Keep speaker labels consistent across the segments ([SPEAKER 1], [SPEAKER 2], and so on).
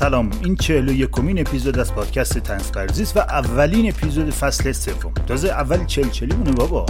[SPEAKER 1] سلام. این چهل و یکمین اپیزود از پادکست برزیست و اولین اپیزود فصل سوم. تازه اول چل چلی مونه بابا.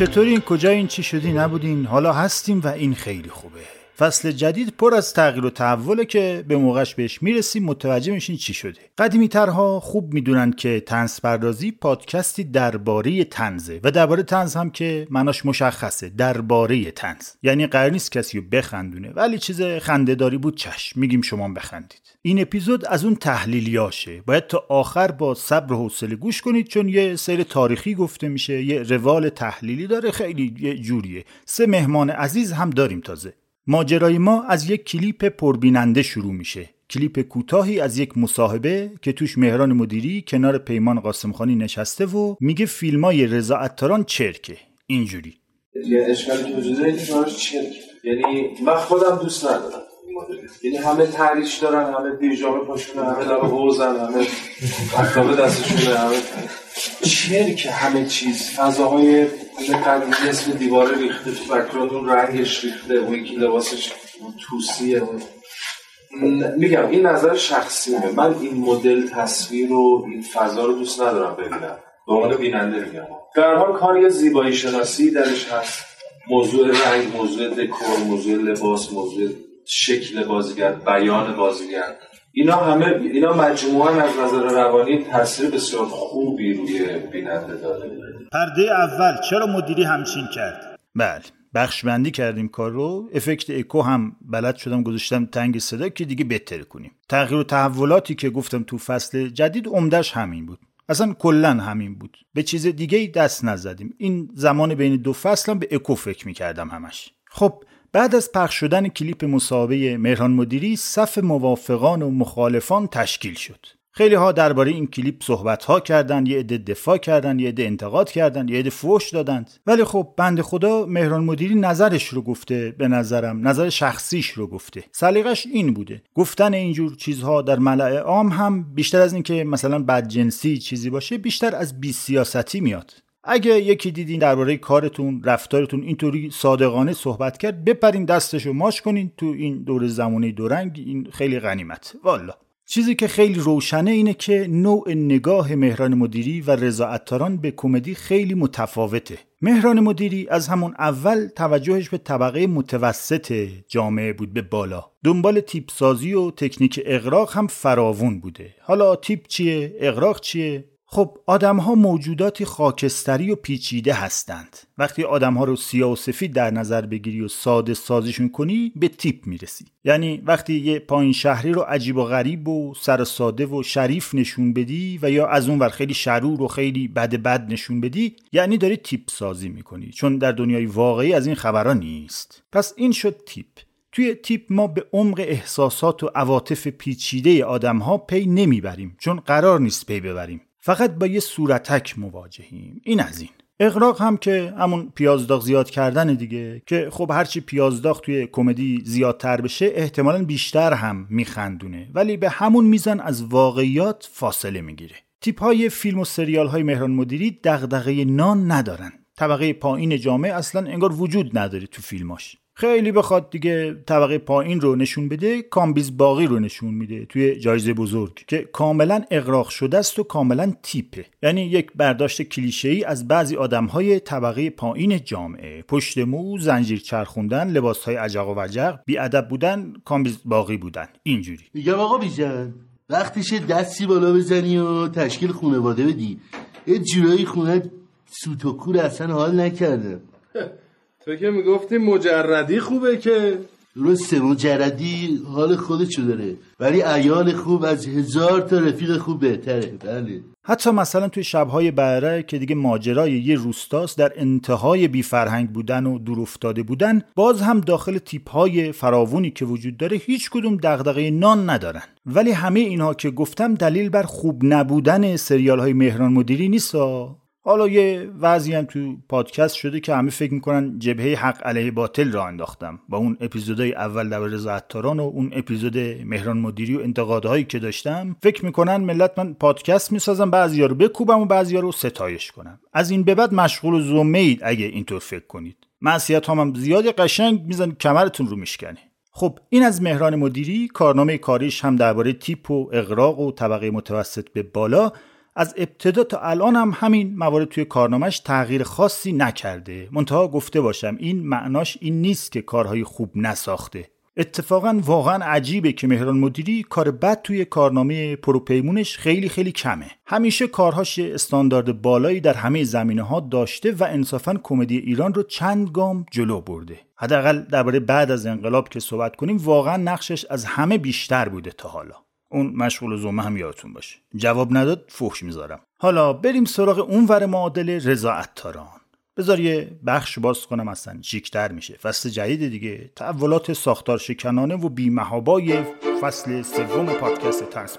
[SPEAKER 1] این؟ کجا این؟ چی شدی؟ نبودین؟ حالا هستیم و این خیلی خوبه. فصل جدید پر از تغییر و تحوله که به موقعش بهش می‌رسیم متوجه میشین چی شده. قدیمی ترها خوب می‌دونن که تنز پردازی پادکستی درباره تنزه و درباره تنز هم که مناش مشخصه درباره تنز یعنی قرار نیست کسی رو بخندونه. ولی چیز خندهداری بود چشم. میگیم شما بخندید. این اپیزود از اون تحلیلیاشه. باید تا آخر با صبر و حوصله گوش کنید چون یه سیر تاریخی گفته میشه یه روال تحلیلی داره خیلی یه جوریه. سه مهمان عزیز هم داریم تازه. ماجرای ما از یک کلیپ پربیننده شروع میشه. کلیپ کوتاهی از یک مصاحبه که توش مهران مدیری کنار پیمان قاسمخانی نشسته و میگه فیلمای رضا عطاران چرکه. اینجوری.
[SPEAKER 2] یه اشکالی که وجود داره یعنی من خودم دوست ندارم. یعنی همه تحریش دارن همه پیژامه پاشونه همه لب حوزن همه اکتابه دستشونه همه چرک همه چیز؟ فضاهای قدیمی اسم دیواره ریخته تو بکراند اون رنگش ریخته اون یکی لباسش توسیه میگم این نظر شخصیمه من این مدل تصویر و این فضا رو دوست ندارم ببینم. به عنوان بیننده میگم. در حال کار یه زیبایی شناسی درش هست. موضوع رنگ موضوع دکور موضوع لباس موضوع شکل بازیگر بیان بازیگر. اینا همه اینا مجموعا از نظر روانی تاثیر بسیار خوبی روی بیننده داره.
[SPEAKER 1] پرده اول چرا مدیری همچین کرد؟ بله بخش بندی کردیم کار رو. افکت اکو هم بلد شدم گذاشتم تنگ صدا که دیگه بهتر کنیم. تغییر و تحولاتی که گفتم تو فصل جدید عمدش همین بود. اصلا کلا همین بود. به چیز دیگه ای دست نزدیم. این زمان بین دو فصل هم به اکو فکر می‌کردم همش. خب بعد از پخش شدن کلیپ مصاحبه مهران مدیری صف موافقان و مخالفان تشکیل شد. خیلی ها درباره این کلیپ صحبت ها کردن یه عده دفاع کردن یه عده انتقاد کردن یه عده فوش دادند. ولی خب بند خدا مهران مدیری نظرش رو گفته به نظرم نظر شخصیش رو گفته. سلیقش این بوده. گفتن اینجور چیزها در ملأ عام هم بیشتر از اینکه مثلا بدجنسی چیزی باشه بیشتر از بی سیاستی میاد. اگه یکی دیدین درباره کارتون رفتارتون اینطوری صادقانه صحبت کرد بپرین دستشو ماش کنین تو این دور زمانه دورنگ این خیلی غنیمت. والا. چیزی که خیلی روشنه اینه که نوع نگاه مهران مدیری و رضا عطاران به کمدی خیلی متفاوته. مهران مدیری از همون اول توجهش به طبقه متوسط جامعه بود به بالا. دنبال تیپ سازی و تکنیک اغراق هم فراوون بوده. حالا تیپ چیه؟ اغراق چیه؟ خب آدم ها موجوداتی خاکستری و پیچیده هستند. وقتی آدم ها رو سیاه و سفید در نظر بگیری و ساده سازشون کنی به تیپ می‌رسی. یعنی وقتی یه پایین شهری رو عجیب و غریب و سر ساده و شریف نشون بدی و یا از اون ور خیلی شرور و خیلی بد بد نشون بدی یعنی داری تیپ سازی می‌کنی. چون در دنیای واقعی از این خبرها نیست. پس این شد تیپ. توی تیپ ما به عمق احساسات و عواطف پیچیده آدم ها پی نمی‌بریم. چون قرار نیست پی ببریم. فقط با یه صورتک مواجهیم. این از این. اغراق هم که همون پیازداغ زیاد کردن دیگه که خب هرچی پیازداغ توی کمدی زیادتر بشه احتمالا بیشتر هم میخندونه. ولی به همون میزان از واقعیات فاصله می‌گیره. تیپ های فیلم و سریال های مهران مدیری دغدغه نان ندارن. طبقه پایین جامعه اصلا انگار وجود نداره تو فیلماش. خیلی بخواد دیگه طبقه پایین رو نشون بده کامبیز باقی رو نشون میده توی جایزه بزرگ که کاملا اغراق شده است و کاملا تیپه. یعنی یک برداشت کلیشه ای از بعضی آدم های طبقه پایین جامعه. پشت مو زنجیر چرخوندن لباس های عجق و وجق بی‌ادب بودن کامبیز باقی بودن. اینجوری.
[SPEAKER 3] میگم آقا بیژن وقتش دستی بالا بزنی و تشکیل خانواده بدی. یه جورایی خونه سوت و کور اصلا حال نکرده.
[SPEAKER 2] تو که می‌گفتی مجردی خوبه که.
[SPEAKER 3] درسته مجردی حال خودشو داره. ولی ایال خوب از هزار تا رفیق خوب بهتره. بله.
[SPEAKER 1] حتی مثلا توی شبهای بره که دیگه ماجرای یه روستاست در انتهای بی فرهنگ بودن و دور افتاده بودن باز هم داخل تیپ های فراوونی که وجود داره هیچ کدوم دغدغه نان ندارن. ولی همه اینها که گفتم دلیل بر خوب نبودن سریال های مهران مدیری نیست حالا یه وضعی هم تو پادکست شده که همه فکر می‌کنن جبهه حق علیه باطل را انداختم. با اون اپیزودهای اول در رضا عطاران و اون اپیزود مهران مدیری و انتقادهایی که داشتم فکر می‌کنن ملت من پادکست می‌سازم بعضیا رو بکوبم و بعضیا رو ستایش کنم. از این به بعد مشغول و زومید اگه اینطور فکر کنید. معصیت هم, هم زیاد قشنگ میزن کمرتون رو میشکنه. خب این از مهران مدیری. کارنامه کاریش هم درباره تیپ و اقراق و طبقه متوسط به بالا. از ابتدا تا الان هم همین موارد توی کارنامهش تغییر خاصی نکرده. منتها گفته باشم این معناش این نیست که کارهای خوب نساخته. اتفاقا واقعا عجیبه که مهران مدیری کار بد توی کارنامه پروپیمونش خیلی خیلی کمه. همیشه کارهاش استاندارد بالایی در همه زمینه ها داشته و انصافا کمدی ایران رو چند گام جلو برده. حداقل درباره بعد از انقلاب که صحبت کنیم واقعا نقشش از همه بیشتر بوده تا حالا. اون مشغول زومه هم یادتون باشه. جواب نداد فحش می‌ذارم. حالا بریم سراغ اون ور معادل رضا عطاران بذار یه بخش باز کنم اصلا شیکتر میشه. فصل جدید دیگه. تحولات ساختار شکنانه و بیمهابای فصل سوم پادکست ترس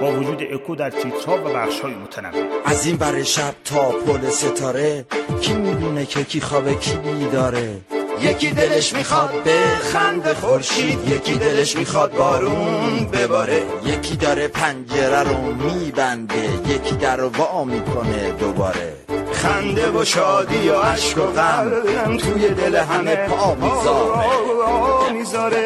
[SPEAKER 1] با وجود اکو در تیترها و بخش های متنوع.
[SPEAKER 4] از این بر شب تا پل ستاره کی می‌دونه که کی خوابه کی بیداره؟ یکی دلش می‌خواد به خند خورشید یکی دلش می‌خواد بارون بباره. یکی داره پنجره رو میبنده یکی در رو وا می‌کنه دوباره. خنده و شادی و عشق و غم توی دل همه پا
[SPEAKER 1] می‌ذاره.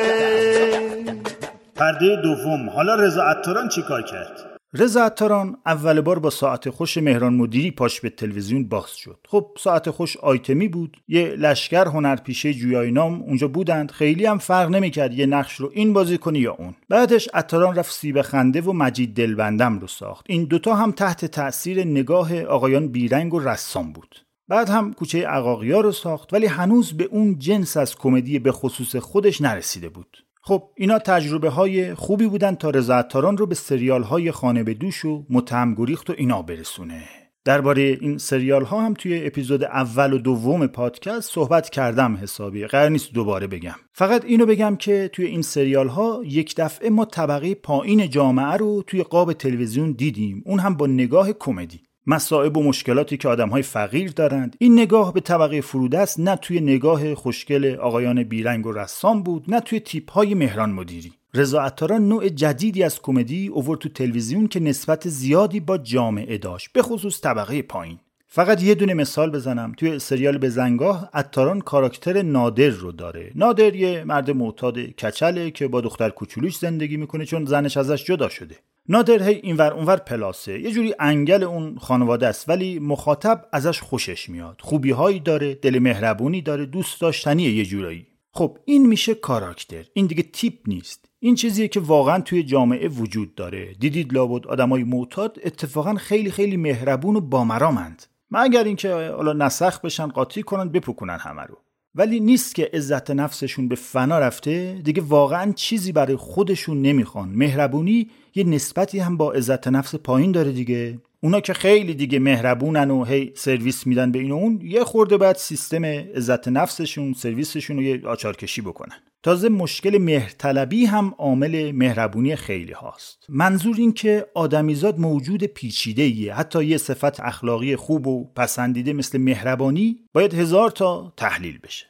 [SPEAKER 1] پرده دوم حالا رضا عطاران چیکار کرد؟ رضا عطاران اول بار با ساعت خوش مهران مدیری پاش به تلویزیون باز شد. خب ساعت خوش آیتمی بود. یه لشکر هنرپیشه جویای نام اونجا بودند. خیلی هم فرق نمی‌کرد یه نقش رو این بازی کنی یا اون. بعدش عطاران رفت سیب خنده و مجید دلبندم رو ساخت. این دوتا هم تحت تاثیر نگاه آقایان بیرنگ و رسام بود. بعد هم کوچه عقاقیا رو ساخت ولی هنوز به اون جنس از کمدی به خصوص خودش نرسیده بود. خب اینا تجربه های خوبی بودن تا رضاعتاران رو به سریال های خانه به دوش و متهم گریخت و اینا برسونه. درباره این سریال ها هم توی اپیزود اول و دوم پادکست صحبت کردم حسابی. قرار نیست دوباره بگم. فقط اینو بگم که توی این سریال ها یک دفعه ما طبقه پایین جامعه رو توی قاب تلویزیون دیدیم. اون هم با نگاه کمدی. مصائب و مشکلاتی که آدم های فقیر دارند. این نگاه به طبقه فرودست نه توی نگاه خوشگل آقایان بیرنگ و رسام بود نه توی تیپ های مهران مدیری. رضا عطاران نوع جدیدی از کمدی اوورد تو تلویزیون که نسبت زیادی با جامعه داشت به خصوص طبقه پایین. فقط یه دونه مثال بزنم. توی سریال بزنگاه اتاران کاراکتر نادر رو داره. نادر یه مرد معتاد کچله که با دختر کوچولوش زندگی می‌کنه چون زنش ازش جدا شده. نادر هی اینور اونور پلاسه. یه جوری انگل اون خانواده است ولی مخاطب ازش خوشش میاد. خوبی هایی داره دل مهربونی داره دوست داشتنیه یه جورایی. خب این میشه کاراکتر. این دیگه تیپ نیست. این چیزیه که واقعا توی جامعه وجود داره. دیدید لابد آدمای معتاد اتفاقا خیلی خیلی مهربون و بامرامند. مگر اینکه حالا نسخ بشن قاطی کنن بپوکنن همه رو. ولی نیست که عزت نفسشون به فنا رفته دیگه واقعا چیزی برای خودشون نمی‌خوان. مهربونی یه نسبتی هم با عزت نفس پایین داره دیگه. اونا که خیلی دیگه مهربونن و هی سرویس میدن به این و اون یه خورده بعد سیستم عزت نفسشون سرویسشون رو یه آچارکشی بکنن. تازه مشکل مهرطلبی هم عامل مهربونی خیلی هاست. منظور این که آدمیزاد موجود پیچیده ایه حتی یه صفت اخلاقی خوب و پسندیده مثل مهربانی باید هزار تا تحلیل بشه.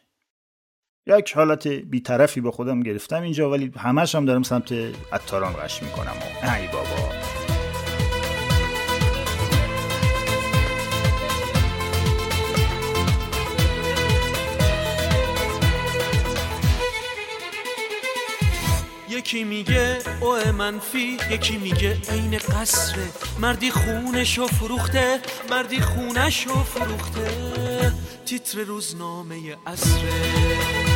[SPEAKER 1] یک حالت بیطرفی به خودم گرفتم اینجا ولی همش هم دارم سمت اتاران قش می‌کنم. ای بابا.
[SPEAKER 5] یکی میگه او منفی یکی میگه عین قصره مردی خونشو فروخته مردی خونشو فروخته. تیتر روزنامه اصره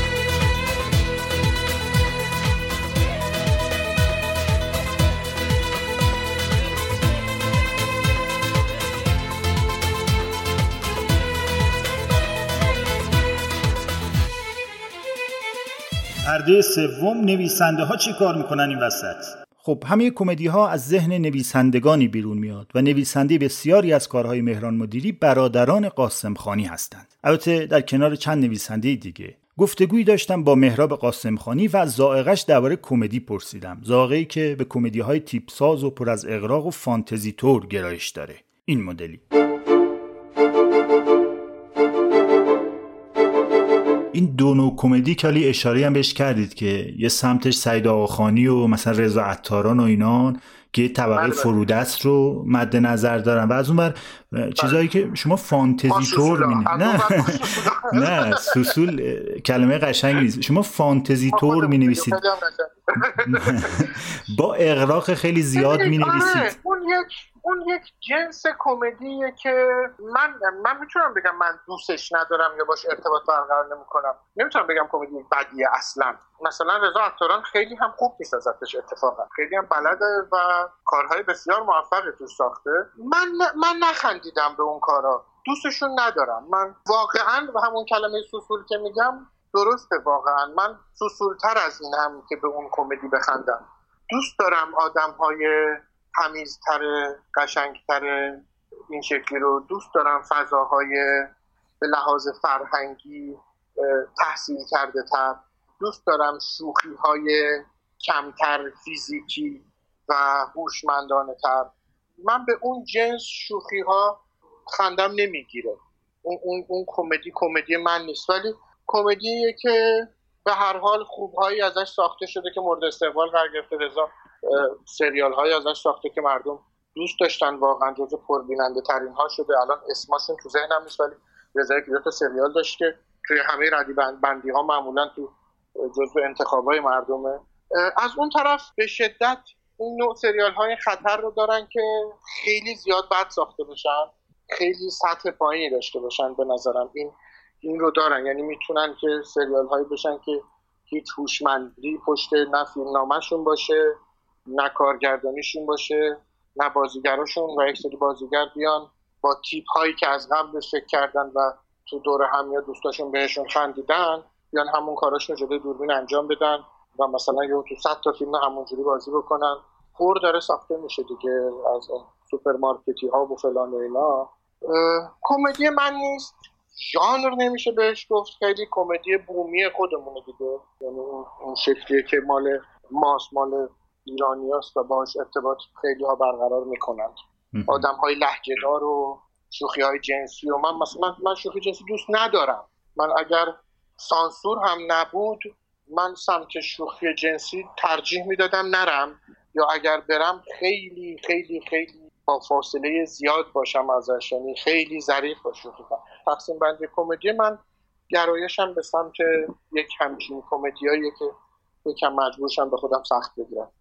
[SPEAKER 1] پرده سوم نویسنده ها چی کار می‌کنن این وسط؟ خب همه کمدی ها از ذهن نویسندگانی بیرون میاد و نویسنده بسیاری از کارهای مهران مدیری برادران قاسم خانی هستند. البته در کنار چند نویسنده دیگه. گفتگویی داشتم با مهراب قاسم خانی و از زائقش درباره کمدی پرسیدم. زائقه‌ای که به کمدی های تیپ ساز و پر از اغراق و فانتزی تور گرایش داره. این مدلی. این دو نوع کمدی که حالی اشاره هم بهش کردید که یه سمتش سعید آقاخانی و مثلا رضا عطاران و اینان که یه طبقه بله، بله. فرودست رو مد نظر دارن. و از اون بر چیزایی که شما فانتزی تور می نه. نه سوسول کلمه قشنگی نیست. شما فانتزی تور می نویسید با اغراق خیلی زیاد می نویسید
[SPEAKER 6] آره، یک اون یک جنس کمدیه که من من می‌تونم بگم من دوستش ندارم یا باش ارتباط برقرار نمی‌کنم. نمی‌تونم بگم کمدی بدیه اصلا. مثلا رضا عطاران خیلی هم خوب نیست ازش اتفاقا. خیلی هم بلده و کارهای بسیار موفقی تو ساخته. من من نخندیدم به اون کارا. دوستشون ندارم. من واقعا همون کلمه سوسول که میگم درسته واقعا. من سوسولتر از این هم که به اون کمدی بخندم. دوست دارم آدم های تمیزتر قشنگتر این شکلی رو دوست دارم فضاهای به لحاظ فرهنگی تحصیل کرده تر دوست دارم شوخی های کمتر فیزیکی و هوشمندانه تر من به اون جنس شوخی ها خندم نمی‌گیره. اون, اون, اون کمدی کمدی من نیست. ولی کمدیه که به هر حال خوبهایی ازش ساخته شده که مورد استقبال قرار گرفته. رضا سریال های ازش ساخته که مردم دوست داشتن واقعا جزو پربیننده ترین ها شده الان اسمشون تو ذهنم نیست ولی رضا که سریال داشت که توی همه ردی بندی ها معمولا تو جزو انتخاب های مردمه. از اون طرف به شدت اون نوع سریال های خطر رو دارن که خیلی زیاد بد ساخته بشن خیلی سطح پایینی داشته باشن به نظرم. این این رو دارن. یعنی می‌تونن که سریال هایی بشن که هیچ هوشمندی پشت نه فیلمنامهشون باشه نه کارگردانیشون باشه نه بازیگراشون و یک سری بازیگر بیان با تیپ هایی که از قبل فکر کردن و تو دور هم یا دوستاشون بهشون خندیدن بیان همون کاراشون جلوی دوربین انجام بدن و مثلا یه تو صد تا فیلم همونجوری بازی بکنن. پر داره ساخته میشه دیگه از سوپرمارکتی ها و فلان و اینا. کمدی من نیست. ژانر نمیشه بهش گفت. خیلی کمدی بومی خودمونه دیگه. یعنی اون شکلیه که مال ماست مال ایرانی هست و باش ارتباط خیلی ها برقرار می‌کنند آدم های لهجه‌دار و شوخی های جنسی و من مثلا من شوخی جنسی دوست ندارم. من اگر سانسور هم نبود من سمت شوخی جنسی ترجیح می‌دادم نرم. یا اگر برم خیلی خیلی خیلی با فاصله زیاد باشم ازش. یعنی خیلی ظریف باشه تقسیم بندی کمدی من گرایشم به سمت یک همچین کمدیایی که یکم مجبورشم به خودم سخت بگیرم.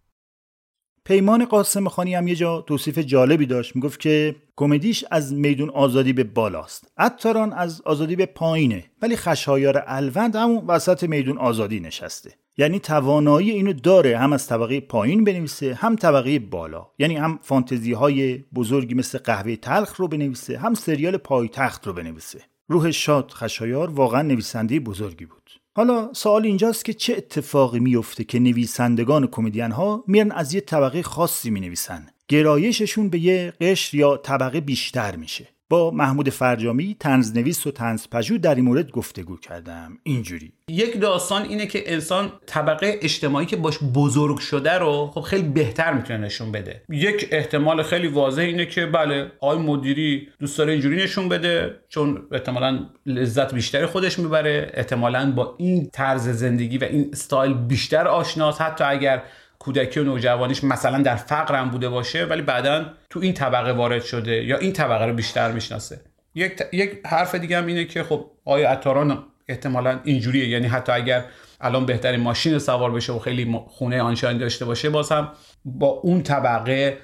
[SPEAKER 1] پیمان قاسم خانی هم یه جا توصیف جالبی داشت. می‌گفت که کمدیش از میدون آزادی به بالاست. عطاران از آزادی به پایینه. ولی خشایار الوند همون وسط میدون آزادی نشسته. یعنی توانایی اینو داره. هم از طبقه پایین بنویسه هم طبقه بالا. یعنی هم فانتزی های بزرگی مثل قهوه تلخ رو بنویسه هم سریال پایتخت رو بنویسه. روح شاد خشایار واقعا نویسنده بزرگی بود. حالا سوال اینجاست که چه اتفاقی میفته که نویسندگان کمدین ها میرن از یه طبقه خاصی می نویسن گرایششون به یه قشر یا طبقه بیشتر میشه. با محمود فرجامی تنزنویس و تنزپژوه در این مورد گفتگو کردم. اینجوری.
[SPEAKER 7] یک داستان اینه که انسان طبقه اجتماعی که باش بزرگ شده رو خب خیلی بهتر می‌تونه نشون بده. یک احتمال خیلی واضح اینه که بله آقای مدیری دوست داره اینجوری نشون بده چون احتمالا لذت بیشتری خودش می‌بره. احتمالا با این طرز زندگی و این استایل بیشتر آشناس حتی اگر کودکی و نوجوانیش مثلا در فقر هم بوده باشه ولی بعدا تو این طبقه وارد شده یا این طبقه رو بیشتر می‌شناسه. یک, یک حرف دیگه هم اینه که خب آیا اتاران احتمالا اینجوریه؟ یعنی حتی اگر الان بهترین ماشین سوار بشه و خیلی خونه آنشان داشته باشه باز هم با اون طبقه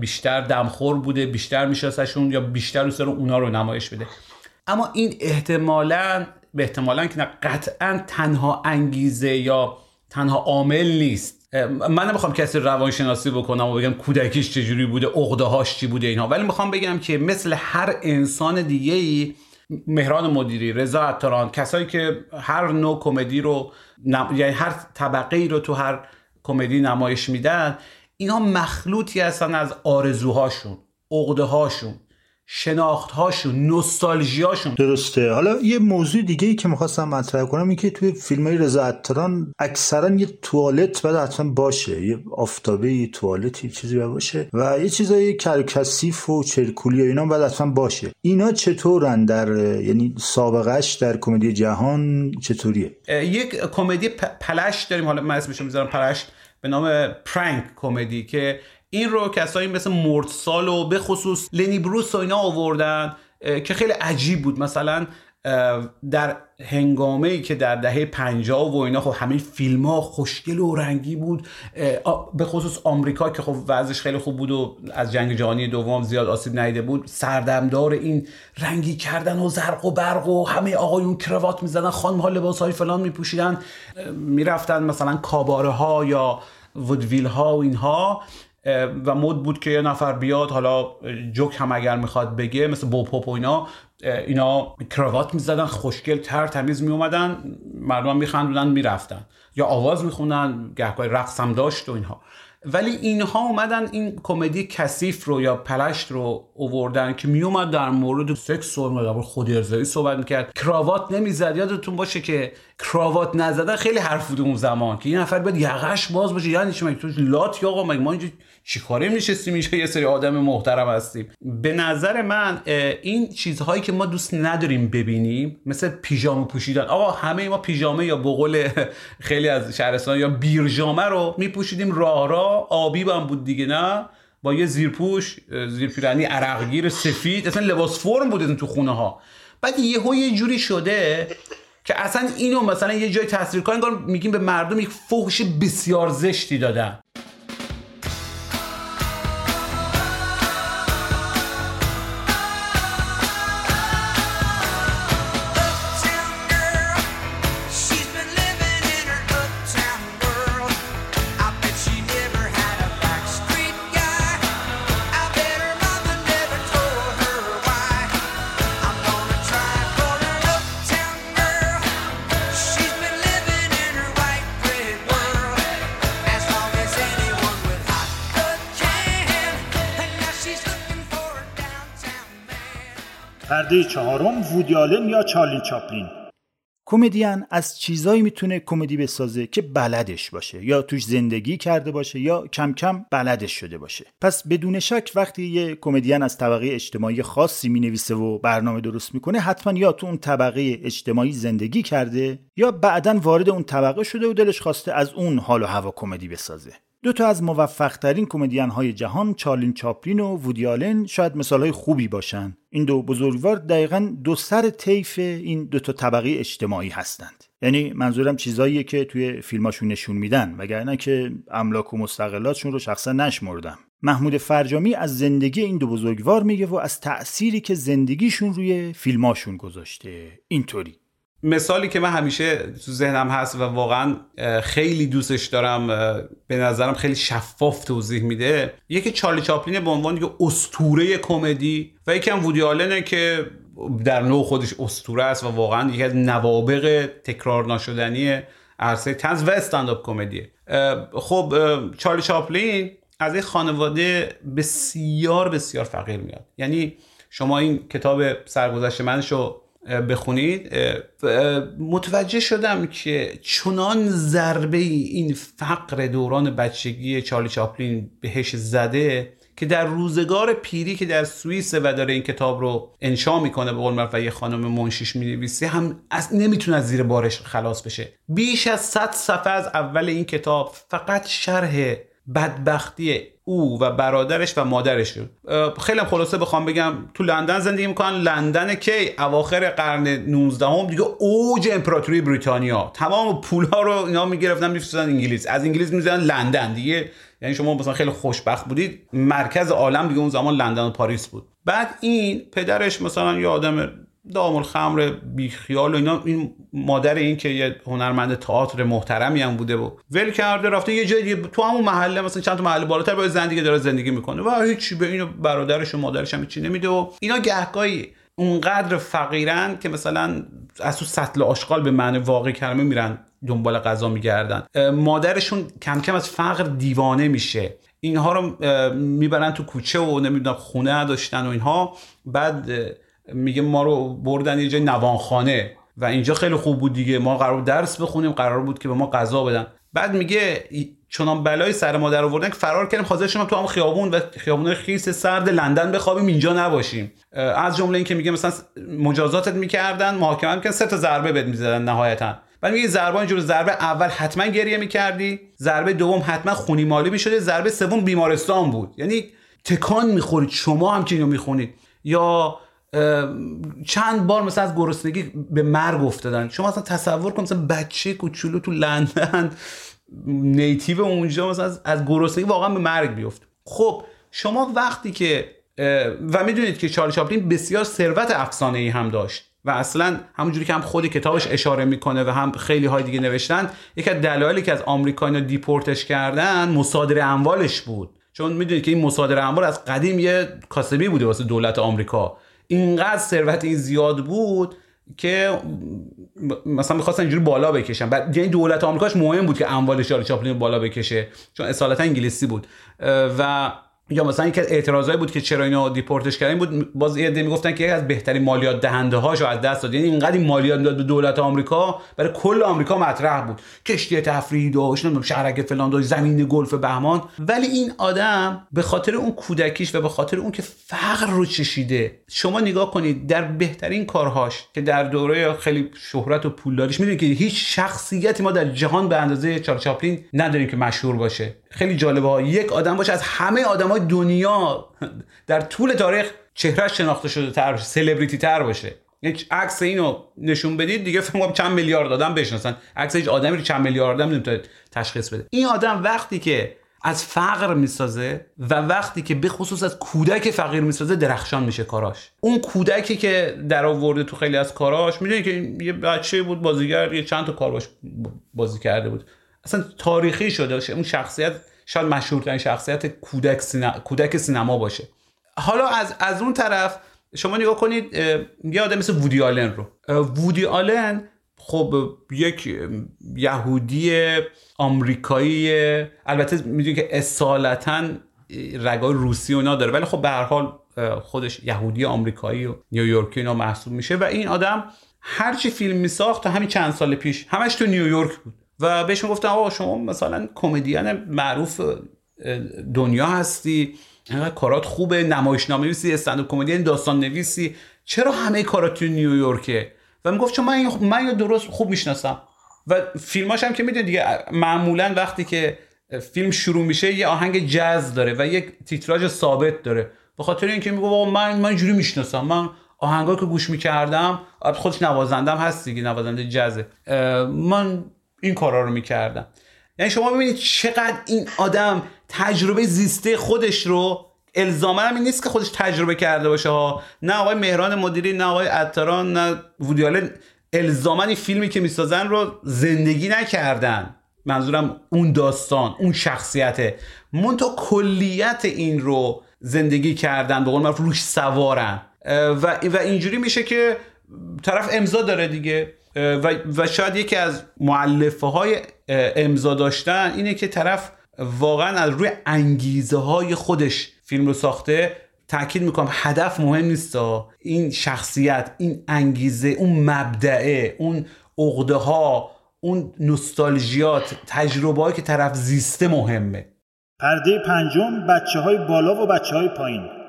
[SPEAKER 7] بیشتر دمخور بوده بیشتر میشناسشون یا بیشتر دوست اونا رو نمایش بده. اما این احتمالا به احتمالا که قطعا تنها انگیزه یا تنها عامل نیست. من نمی‌خوام کسی روانشناسی بکنم و بگم کودکیش چجوری بوده عقده هاش چی بوده اینها. ولی می‌خوام بگم که مثل هر انسان دیگه ای مهران مدیری رضا عطاران کسایی که هر نوع کمدی رو یعنی هر طبقه ای رو تو هر کمدی نمایش میدن اینا مخلوطی هستن از آرزوهاشون عقده هاشون شناخت هاشون هاشون
[SPEAKER 1] درسته. حالا یه موضوع دیگه ای که می‌خواستم مطرح کنم این که توی فیلم های رضا عطاران اکثرا یه توالت باید حتما باشه. یه آفتابه یه توالتی چیزی باشه و یه چیزای کرکسیف و چرکولی و اینا باید حتما باشه. اینا چطورن در یعنی سابقهش در کمدی جهان چطوریه؟
[SPEAKER 7] یک کمدی پلش داریم. حالا من اسمشو می‌ذارم پلش به نام پرانک کمدی که این رو کسایی مثل مرتسال و به خصوص لنی بروس و اینا آوردن که خیلی عجیب بود. مثلا در هنگامه ای که در دهه 50 و اینا خب همه فیلم ها خوشگل و رنگی بود. به خصوص آمریکا که خب وضعش خیلی خوب بود و از جنگ جهانی دوم زیاد آسیب نیده بود. سردمدار این رنگی کردن و زرق و برق و همه آقایون کراوات می‌زدن خانم ها لباس های فلان میپوشیدن می‌رفتن مثلا کاباره ها یا ودویل ها و اینها. و مد بود که یه نفر بیاد حالا جوک هم اگر می‌خواد بگه مثل بوپوپ و اینا اینا کراوات می‌زدن خوشگل تر تمیز میومدن مردم میخندودن می‌رفتن. یا آواز میخوندن گهگاه رقص هم داشت و اینها. ولی اینها اومدن این کمدی کثیف رو یا پلشت رو اووردن که میومد در مورد سکس و در خود ارزایی صحبت می‌کرد. کراوات نمی‌زد. یادتون باشه که کراوات نزدن خیلی حرف بود اون زمان که این نفر باید یقش باز باشه. یعنی چی؟ تو لات یا آقا؟ ما اینجا چیکاره نشستیم اینجا؟ یه سری آدم محترم هستیم. به نظر من این چیزهایی که ما دوست نداریم ببینیم مثل پیژامه پوشیدن. آقا همه ما پیژامه یا بقول خیلی از شهرستان یا بیرژامه رو میپوشیدیم. راه راه آبی هم بود دیگه نه؟ با یه زیرپوش زیرپیرنی عرقگیر سفید اصلا لباس فرم بود تو خونه ها بعد یهو یه جوری شده که اصلا اینو مثلا یه جای تصویر کنن میگیم به مردم یک فحش بسیار زشتی دادن.
[SPEAKER 1] پرده چهارم وودیالن یا چارلی چاپلین. کمدین از چیزایی می‌تونه کمدی بسازه که بلدش باشه یا توش زندگی کرده باشه یا کم کم بلدش شده باشه. پس بدون شک وقتی یه کمدین از طبقه اجتماعی خاصی می‌نویسه و برنامه درست می‌کنه حتما یا تو اون طبقه اجتماعی زندگی کرده یا بعدا وارد اون طبقه شده و دلش خواسته از اون حال و هوا کمدی بسازه. دو تا از موفقترین کمدین های جهان چارلین چاپلین و وودی آلن شاید مثال های خوبی باشن. این دو بزرگوار دقیقا دو سر طیف این دو تا طبقه اجتماعی هستند. یعنی منظورم چیزاییه که توی فیلماشون نشون میدن وگرنه که املاک و مستقلاتشون رو شخصا نشمردم. محمود فرجامی از زندگی این دو بزرگوار میگه و از تأثیری که زندگیشون روی فیلماشون گذاشته. اینطوری.
[SPEAKER 7] مثالی که من همیشه تو ذهنم هست و واقعا خیلی دوستش دارم به نظرم خیلی شفاف توضیح میده یکی چارلی چاپلین به عنوان دیگه استوره کمدی و یکی هم وودی آلنه که در نوع خودش استوره است و واقعا یکی از نوابق تکرار نشدنی عرصه تنز و استنداپ کمدیه. خب چارلی چاپلین از یک خانواده بسیار بسیار فقیر میاد. یعنی شما این کتاب سرگذشت منش رو بخونید متوجه شدم که چنان ضربه این فقر دوران بچگی چارلی چاپلین بهش زده که در روزگار پیری که در سوئیس و داره این کتاب رو انشا می‌کنه به قول و یه خانم منشیش می‌نویسه هم از نمی‌تونه از زیر بارش خلاص بشه. بیش از 100 صفحه از اول این کتاب فقط شرح بدبختی او و برادرش و مادرش. خیلی خلاصه بخوام بگم تو لندن زندگی می‌کنن. لندن کی؟ اواخر قرن 19 هم دیگه اوج امپراتوری بریتانیا. تمام پولها رو اینا می‌گرفتن میفرستادن انگلیس. از انگلیس می‌زدن لندن دیگه. یعنی شما مثلا خیلی خوشبخت بودید. مرکز عالم دیگه اون زمان لندن و پاریس بود. بعد این پدرش مثلا یه آدم دام الخمر بیخیال و اینا این مادر این که یه هنرمند تئاتر محترمی هم بوده و ول کرده رفته یه جای دیگه تو همون محله مثلا چند تا محله بالاتر با زندگی داره زندگی می‌کنه و هیچی به اینو برادرش و مادرش هم چی نمیده و اینا گهگاهی. اونقدر فقیرن که مثلا از تو سطل آشغال به معنی واقعی کلمه میرن دنبال غذا میگردن. مادرشون کم کم از فقر دیوانه میشه. اینها رو می‌برن تو کوچه و نمی‌دونم خونه داشتن و اینها. بعد میگه ما رو بردن یه جای نوانخانه و اینجا خیلی خوب بود دیگه. ما قرار درس بخونیم قرار بود که به ما غذا بدن. بعد میگه چنان بلای سر ما در آوردن که فرار کردیم حاضر شما تو هم خیابون و خیابون خیس سرد لندن بخوابیم اینجا نباشیم. از جمله اینکه میگه مثلا مجازاتت می‌کردن محاکمه می‌کردن سه تا ضربه بهت می‌زدن نهایتا. بعد میگه ضربه اینجور ضربه اول حتما گریه می‌کردی ضربه دوم حتما خونی مالی می‌شده ضربه سوم بیمارستان بود. یعنی تکان می‌خورید شما هم که اینو می‌خونید. یا چند بار مثلا از گرسنگی به مرگ افتادن. شما اصلا تصور کن مثلا بچه کوچولو تو لندن نیتیو اونجا مثلا از گرسنگی واقعا به مرگ بیفت. خب شما وقتی که و می‌دونید که چارلی چاپلین بسیار ثروت افسانه ای هم داشت و اصلا همونجوری که هم خود کتابش اشاره می‌کنه و هم خیلی های دیگه نوشتن یکی از دلایلی که از آمریکا اینا دیپورتش کردن مصادره اموالش بود. چون می‌دونید که این مصادره اموال از قدیم یه کاسبی بوده واسه دولت آمریکا. اینقدر ثروت این زیاد بود که مثلا می‌خواستن اینجوری بالا بکشن. بعد یعنی دولت آمریکاش مهم بود که اموال چارلی چاپلین بالا بکشه چون اصالتا انگلیسی بود. و یا مثلا یک اعتراضایی بود که چرا اینو دیپورتش کردن بود باز عده می‌گفتن که یکی از بهترین مالیات دهنده هاشو از دست داد. یعنی اینقدر این مالیات داد به دولت آمریکا برای کل آمریکا مطرح بود. کشتی تفریحی داشت نمی‌دونم شهرک فلان داشت زمین گلف بهمان. ولی این آدم به خاطر اون کودکیش و به خاطر اون که فقر رو چشیده. شما نگاه کنید در بهترین کارهاش که در دوره خیلی شهرت و پولداریش می‌دونید که هیچ شخصیتی ما در جهان به اندازه چارلی چاپلین نداریم که مشهور باشه. خیلی جالبه. ها یک آدم باشه از همه آدمای دنیا در طول تاریخ چهره شناخته شده تر سلبریتی تر باشه. یک عکس اینو نشون بدید دیگه فکر چند میلیارد آدم بشناسن. عکس هیچ آدمی رو چند میلیارد آدم نمی‌تونه تشخیص بده. این آدم وقتی که از فقر می‌سازه و وقتی که به خصوص از کودک فقیر می‌سازه درخشان میشه کاراش. اون کودکی که در آورده تو خیلی از کاراش می‌دونی که یه بچه بود بازیگر یه چند تا کار بازی کرده بود. اصلا تاریخی شده اون شخصیت شاید مشهورترین شخصیت کودک, کودک سینما باشه. حالا از, از اون طرف شما نگاه کنید یه آدم مثل وودی آلن رو. وودی آلن خب یک یهودی آمریکایی البته می‌دونید که اصالتا رگای روسی و داره ولی خب به هر حال خودش یهودی آمریکایی و نیویورکی اینا محسوب میشه و این آدم هرچی فیلم میساخت تا همین چند سال پیش همش تو نیویورک بود. و بهش می‌گفتن آقا شما مثلا کمدین معروف دنیا هستی اینقدر کارات خوبه نمایشنامه نویسی استنداپ کمدین داستان نویسی چرا همه کارات تو نیویورکه؟ و می‌گفت چون من من درست خوب می‌شناسم. و فیلماش هم که می‌دونید دیگه معمولا وقتی که فیلم شروع میشه یه آهنگ جاز داره و یک تیتراژ ثابت داره. به خاطر اینکه میگه من من اینجوری می‌شناسم. من آهنگایی که گوش می‌کردم خودش نوازندم هست دیگه نوازنده جزه من این کارا رو می‌کردم. یعنی شما ببینید چقدر این آدم تجربه زیسته خودش رو الزاما این نیست که خودش تجربه کرده باشه ها. نه آقای مهران مدیری نه آقای اتران نه وودیالن الزاما این فیلمی که می‌سازن رو زندگی نکردن. منظورم اون داستان اون شخصیته منتها کلیت این رو زندگی کردن به قول روش سوارن. و, و اینجوری میشه که طرف امضا داره دیگه. و, و شاید یکی از معلفه های امضا داشتن اینه که طرف واقعا از روی انگیزه های خودش فیلم رو ساخته. تاکید می‌کنم هدف مهم نیست این شخصیت این انگیزه اون مبدعه اون عقده ها اون نوستالژیات تجربه که طرف زیسته مهمه.
[SPEAKER 1] پرده پنجم بچه های بالا و بچه های پایین.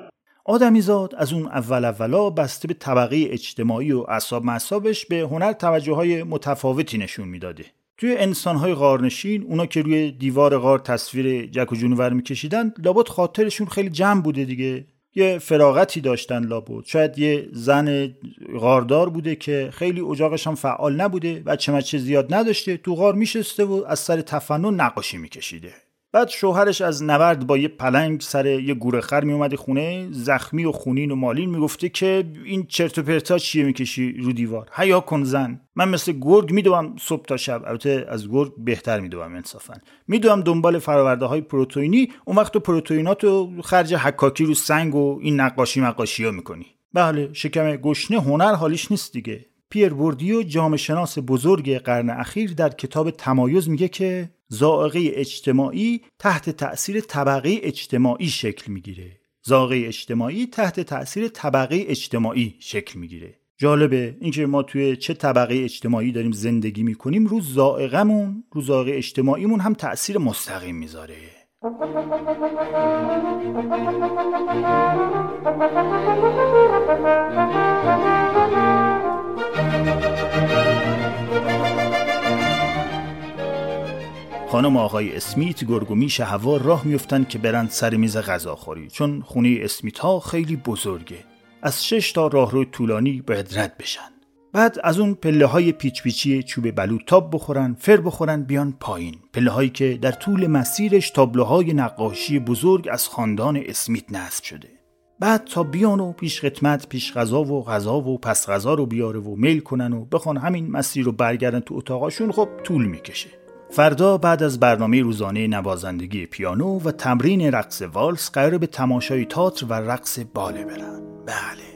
[SPEAKER 1] آدمیزاد از اون اول اولا بسته به طبقه اجتماعی و اصاب مصابش به هنر توجه های متفاوتی نشون می‌داده. توی انسانهای غارنشین اونا که روی دیوار غار تصویر جک و جونور میکشیدن لابد خاطرشون خیلی جمع بوده دیگه. یه فراغتی داشتن لابد. شاید یه زن غاردار بوده که خیلی اجاقش هم فعال نبوده بچه مچه زیاد نداشته تو غار میشسته و از سر تفنن نقاشی میکشیده. بعد شوهرش از نبرد با یه پلنگ سر یه گورخر می اومده خونه زخمی و خونین و مالین می‌گفته که این چرت و پرتا چیه می‌کشی رو دیوار؟ حیا کن زن. من مثل گرگ میدوم صبح تا شب. البته از گرگ بهتر میدوم انصافا. میدوم دنبال فراورده های پروتئینی. اون وقت تو پروتئیناتو خرج حکاکی رو سنگ و این نقاشی مقاشی ها می‌کنی. بله شکم گشنه هنر حالیش نیست دیگه. پیر بوردیو جامعه شناس بزرگ قرن اخیر در کتاب تمایز میگه که زائقه اجتماعی تحت تأثیر طبقه اجتماعی شکل می‌گیره. زائقه اجتماعی تحت تأثیر طبقه اجتماعی شکل می‌گیره. جالبه اینکه ما توی چه طبقه اجتماعی داریم زندگی می‌کنیم رو زائقمون رو زائقه اجتماعیمون هم تأثیر مستقیم می‌ذاره. خانم آقای اسمیت گرگومی هوا راه میفتن که برند سر میز غذاخوری چون خونه اسمیت ها خیلی بزرگه. از شش تا راهرو طولانی باید رد بشن. بعد از اون پله های پیچ پیچی چوب بلو تاب بخورن فر بخورن بیان پایین. پله هایی که در طول مسیرش تابلوهای نقاشی بزرگ از خاندان اسمیت نصب شده. بعد تا بیان و پیش خدمت پیش غذا و غذا و پس غذا رو بیاره و میل کنن و بخوان همین مسیر رو برگردن تو اتاقاشون خب طول می‌کشه. فردا بعد از برنامه روزانه نوازندگی پیانو و تمرین رقص والس قرار به تماشای تاتر و رقص باله برن. بله.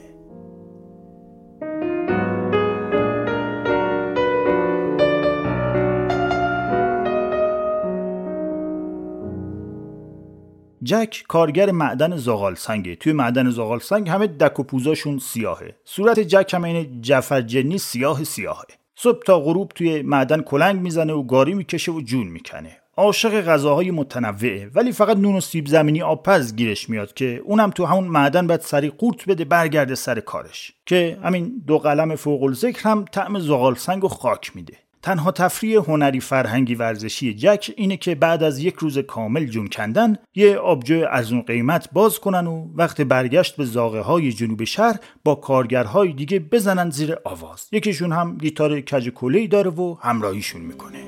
[SPEAKER 1] جک کارگر معدن زغال سنگه. توی معدن زغال سنگ همه دک و پوزاشون سیاهه. صورت جک هم این جفر جنی سیاه سیاهه. صبح تا غروب توی معدن کلنگ می‌زنه و گاری می‌کشه و جون می‌کنه. عاشق غذاهای متنوعه ولی فقط نون و سیب زمینی آبپز گیرش میاد که اونم تو همون معدن باید سری قورت بده برگرده سر کارش. که همین دو قلم فوق هم طعم زغال سنگ و خاک میده. تنها تفریح هنری فرهنگی ورزشی جک اینه که بعد از یک روز کامل جون کندن یه آبجو ارزون قیمت باز کنن و وقت برگشت به زاغه های جنوب شهر با کارگرهای دیگه بزنن زیر آواز یکیشون هم گیتار کج کلی داره و همراهیشون می‌کنه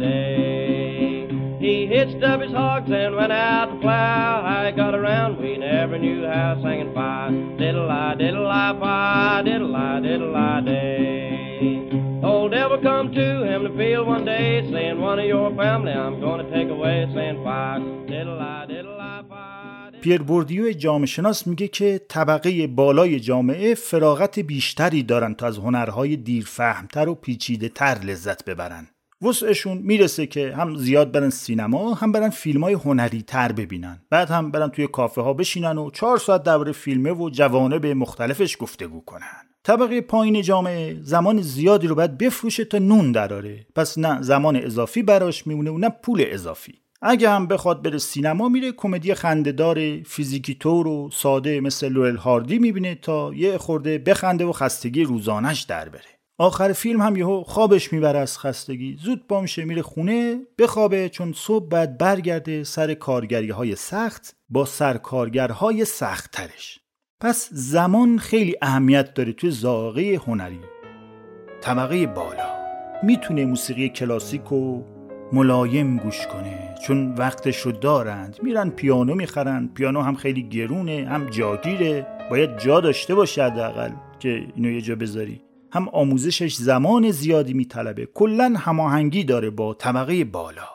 [SPEAKER 1] There. He hitched up his hogs and went out to plow. How he got around, we never knew how. Singing fi diddle I diddle I fi diddle I diddle I day. Old devil come to him to field one day, saying one of your family I'm to take away. Saying fi diddle I diddle I fi. پیر بوردیو جامعه شناس میگه که طبقه بالای جامعه فراغت بیشتری دارن تا از هنرهای دیرفهمتر و پیچیده تر لذت ببرن. وسعشون می‌رسه که هم زیاد برن سینما هم برن فیلم های هنری تر ببینن. بعد هم برن توی کافه ها بشینن و چهار ساعت درباره فیلمه و جوانه به مختلفش گفتگو کنن. طبقه پایین جامعه زمان زیادی رو باید بفروشه تا نون دراره. پس نه زمان اضافی براش میمونه و نه پول اضافی. اگه هم بخواد بره سینما میره کمدی خندهدار فیزیکی طور و ساده مثل لورل هاردی می‌بینه تا یه خورده بخنده و خستگی روزانش در بره. آخر فیلم هم یهو خوابش می‌بره از خستگی. زود با میشه میره خونه بخوابه چون صبح بعد برگرده سر کارگری های سخت با سرکارگرهای سخت ترش پس زمان خیلی اهمیت داره توی زاغه هنری. طبقه بالا. می‌تونه موسیقی کلاسیک و ملایم گوش کنه. چون وقتش رو دارند. میرن پیانو می‌خرن. پیانو هم خیلی گرونه هم جاگیره. باید جا داشته باشه حداقل که اینو یه جا بذاری. هم آموزشش زمان زیادی میطلبه کلا هماهنگی داره با طبقه بالا.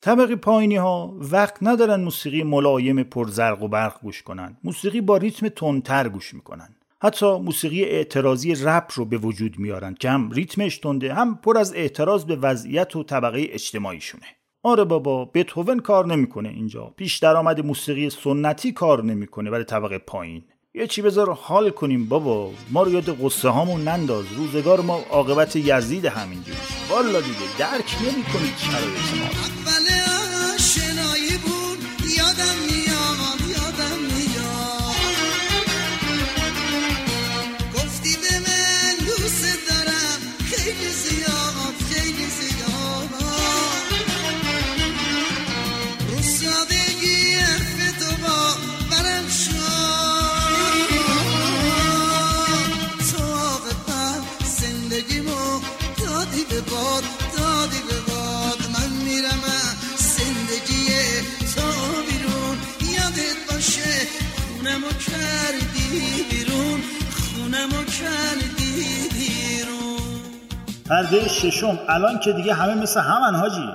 [SPEAKER 1] طبقه پایینی ها وقت ندارن موسیقی ملایم پرزرق و برق گوش کنن. موسیقی با ریتم تندتر گوش می‌کنن. حتی موسیقی اعتراضی رپ رو به وجود میارن که هم ریتمش تنده هم پر از اعتراض به وضعیت و طبقه اجتماعیشونه. آره بابا بتهوون کار نمی‌کنه اینجا. پیش درآمد موسیقی سنتی کار نمی‌کنه برای طبقه پایین. یه چی بذار حال کنیم بابا. ما رو یاد قصه هامون ننداز. روزگار ما عاقبت یزید همینجوری والا دیگه درک نمی‌کنید شرایط ما پرده ششم. الان که دیگه همه مثل همن حاجی.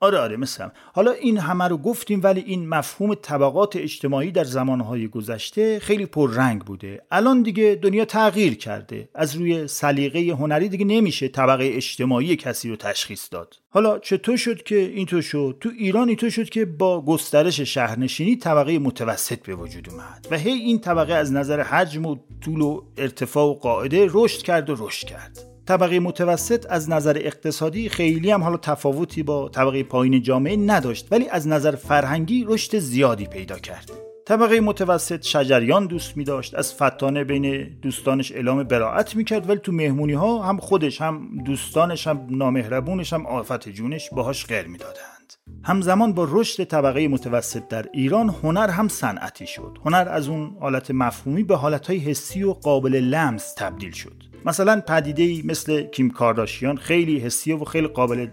[SPEAKER 1] آره آره مثل حالا این همه رو گفتیم ولی این مفهوم طبقات اجتماعی در زمانهای گذشته خیلی پررنگ بوده. الان دیگه دنیا تغییر کرده. از روی سلیقه هنری دیگه نمیشه طبقه اجتماعی کسی رو تشخیص داد. حالا چطور شد که اینطور شد؟ تو ایران اینطور شد که با گسترش شهرنشینی طبقه متوسط به وجود اومد و هی این طبقه از نظر حجم و طول و ارتفاع و قاعده رشد کرد و رشد کرد. طبقه متوسط از نظر اقتصادی خیلی هم حالا تفاوتی با طبقه پایین جامعه نداشت ولی از نظر فرهنگی رشد زیادی پیدا کرد. طبقه متوسط شجریان دوست می داشت از فتانه بین دوستانش اعلام براعت می کرد ولی تو مهمونی ها هم خودش هم دوستانش هم نامهربونش هم آفت جونش باهاش غیر می دادند. همزمان با رشد طبقه متوسط در ایران هنر هم صنعتی شد. هنر از اون حالت مفهومی به حالتهای حسی و قابل لمس تبدیل شد. مثلا پدیده ای مثل کیم کارداشیان خیلی حسیه و خیلی قابل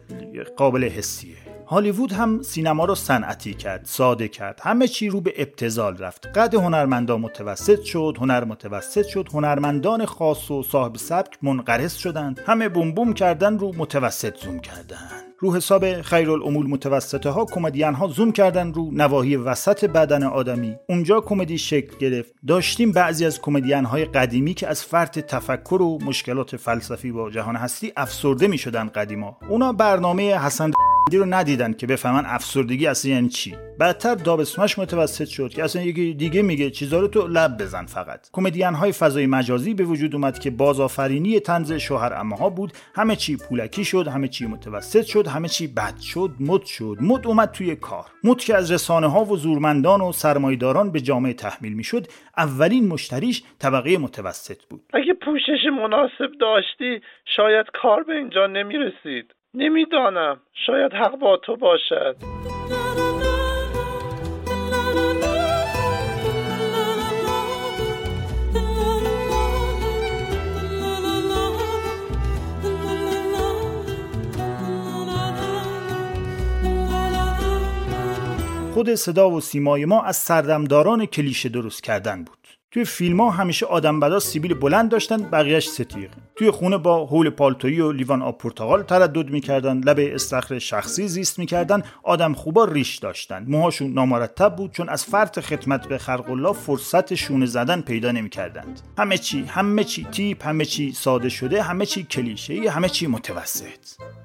[SPEAKER 1] قابل حسیه. هالیوود هم سینما رو صنعتی کرد ساده کرد همه چی رو به ابتزال رفت. قد هنرمندان متوسط شد هنر متوسط شد هنرمندان خاص و صاحب سبک منقرض شدند. همه بوم بوم کردن رو متوسط زوم کردن. رو حساب خیرالعمول متوسطه ها کمدین ها زوم کردن رو نواحی وسط بدن آدمی. اونجا کمدی شکل گرفت. داشتیم بعضی از کمدین های قدیمی که از فرط تفکر و مشکلات فلسفی با جهان هستی افسرده می شدن قدیما. اونا برنامه حسن رو ندیدن که بفهمن افسردگی اصلا یعنی چی. بعدتر دابسمش متوسط شد که اصلا یکی دیگه میگه چیزا رو تو لب بزن فقط. کمدین های فضای مجازی به وجود اومد که بازآفرینی تنز شوهر ها بود. همه چی پولکی شد همه چی متوسط شد همه چی بد شد مد شد. مد اومد توی کار. مد که از رسانه ها و زورمندان و سرمایداران به جامعه تحمیل می‌شد اولین مشتریش طبقه متوسط بود.
[SPEAKER 8] اگه پوشش مناسب داشتی شاید کار به اینجا نمی‌رسید. نمی‌دانم. شاید حق با تو باشد.
[SPEAKER 1] خود صدا و سیمای ما از سردمداران کلیشه درست کردن بود. توی فیلم ها همیشه آدم بدا سیبیل بلند داشتن بقیهش ستیق توی خونه با حول پالتویی و لیوان آب پرتقال تردد می‌کردن لب استخر شخصی زیست می‌کردن آدم خوبا ریش داشتن. موهاشون نامرتب بود چون از فرط خدمت به خلق الله فرصت شونه زدن پیدا نمی‌کردند. همه چی همه چی تیپ همه چی ساده شده همه چی کلیشه همه چی متوسط.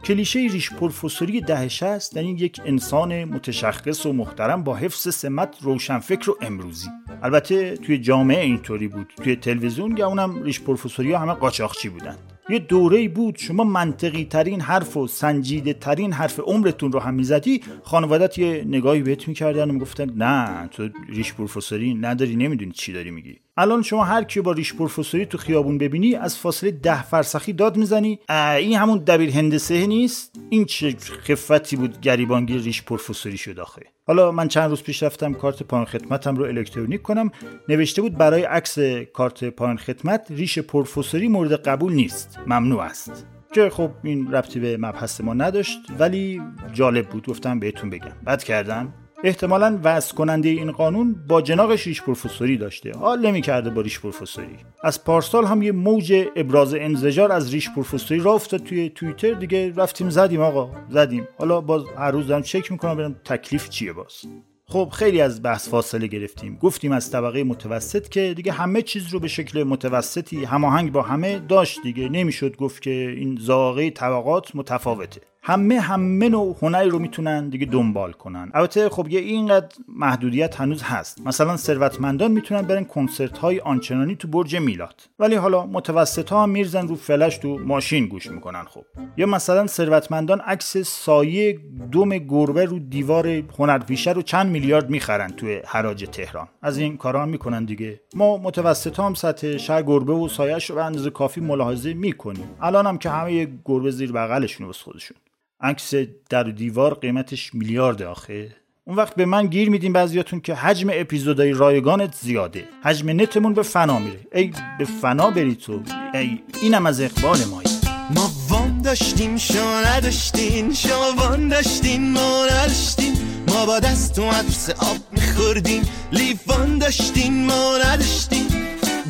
[SPEAKER 1] کلیشه ریش پرفسوری دهش است در این یک انسان متشخص و محترم با حفظ سمت روشنفکر و امروزی. البته توی جامعه اینطوری بود. توی تلویزیون یا اونم ریش پروفسوری همه قاچاقچی بودن. یه دوره بود شما منطقی ترین حرف و سنجیده ترین حرف عمرتون رو هم می‌زدی خانوادت یه نگاهی بهت می‌کردن و می‌گفتن نه تو ریش پروفسوری نداری نمی‌دونی چی داری میگی. الان شما هر کی با ریش پروفسوری تو خیابون ببینی از فاصله ده فرسخی داد می‌زنی. این همون دبیر هندسه نیست؟ این چه خفتی بود گریبانگیر ریش پروفسوری شد آخه. حالا من چند روز پیش رفتم کارت پایان خدمتم رو الکترونیک کنم. نوشته بود برای عکس کارت پایان خدمت ریش پروفسوری مورد قبول نیست. ممنوع است. که خب این ربطی به مبحث ما نداشت ولی جالب بود. گفتم بهتون بگم. بد کردم. احتمالا وضع کننده این قانون با جناقش ریش پروفسوری داشته. حال نمی‌کرده با ریش پروفسوری. از پارسال هم یه موج ابراز انزجار از ریش پروفسوری را توی توییتر. دیگه رفتیم زدیم آقا. زدیم. حالا باز هر روز دارم چک می‌کنم ببینم تکلیف چیه باز. خب خیلی از بحث فاصله گرفتیم. گفتیم از طبقه متوسط که دیگه همه چیز رو به شکل متوسطی هماهنگ با همه داشت دیگه. نمی‌شد گفت که این زاغه طبقات متفاوته. همه همه نوع هنری رو می‌تونن دیگه دنبال کنن. البته خب یه اینقدر محدودیت هنوز هست. مثلا ثروتمندان می‌تونن برن کنسرت های آنچنانی تو برج میلاد. ولی حالا متوسط ها میرزن رو فلش تو ماشین گوش می‌کنن خب. یا مثلا ثروتمندان عکس سایه دوم گربه رو دیوار هنرپیشه رو چند میلیارد می‌خرن توی حراج تهران. از این کارا می‌کنن دیگه. ما متوسط هم سطح شهر گربه و سایهش رو به اندازه کافی ملاحظه می‌کنیم. الان هم که همه گربه زیر بغلشون واسه خودشون. عکس در دیوار قیمتش میلیارد آخه. اون وقت به من گیر میدین بعضیاتون که حجم اپیزودهای رایگانت زیاده. حجم نتمون به فنا میره. ای به فنا بری تو. ای اینم از اقبال مایی.
[SPEAKER 9] ما وام داشتیم شما نداشتین. شما وام داشتین ما نداشتین ما با دست تو عدرس آب میخوردیم. لیوان داشتین ما نداشتین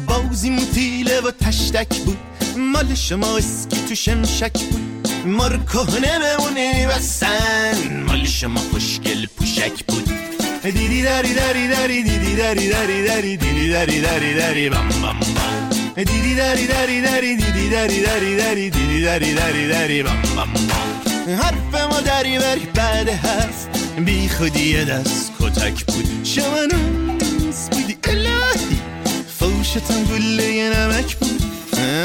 [SPEAKER 9] بازی موتیله و تشتک بود. مال شما اسکی تو شمشک بود. مار کهنه بمونه بسن مال شما خوشگل پوشک بود. دیدی داری داری داری دیدی داری داری داری دیدی داری داری داری بام بام بام دیدی داری داری داری دیدی داری داری داری دیدی داری داری داری بام بام بام حرف ما داری بری بعد حرف بی خودی دست کتک بود. شما ناز بودی. الهی. فوشتم گله نمک بود.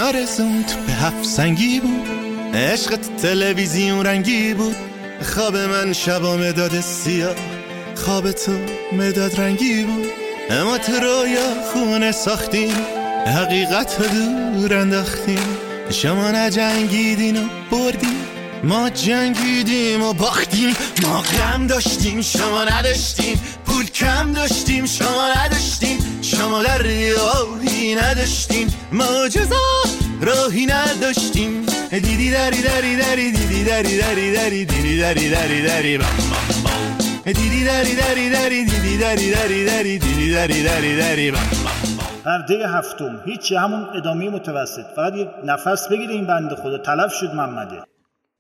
[SPEAKER 9] آرزون تو به هفت سنگی بود. عشقت تلویزیون رنگی بود. خواب من شبا مداد سیاه. خواب تو مداد رنگی بود. اما تو رویا خونه ساختیم. حقیقت رو دور انداختیم. شما نجنگیدین و بردیم. ما جنگیدیم و باختیم. ما غم داشتیم شما نداشتیم. پول کم داشتیم شما نداشتیم. شما در راهی نداشتیم. ما جزا راهی نداشتیم. دیدی داری داری داری بام
[SPEAKER 1] پرده هفتم هیچ همون ادامه متوسط. فقط یه نفس بگیره این بنده خدا. تلف شد محمده.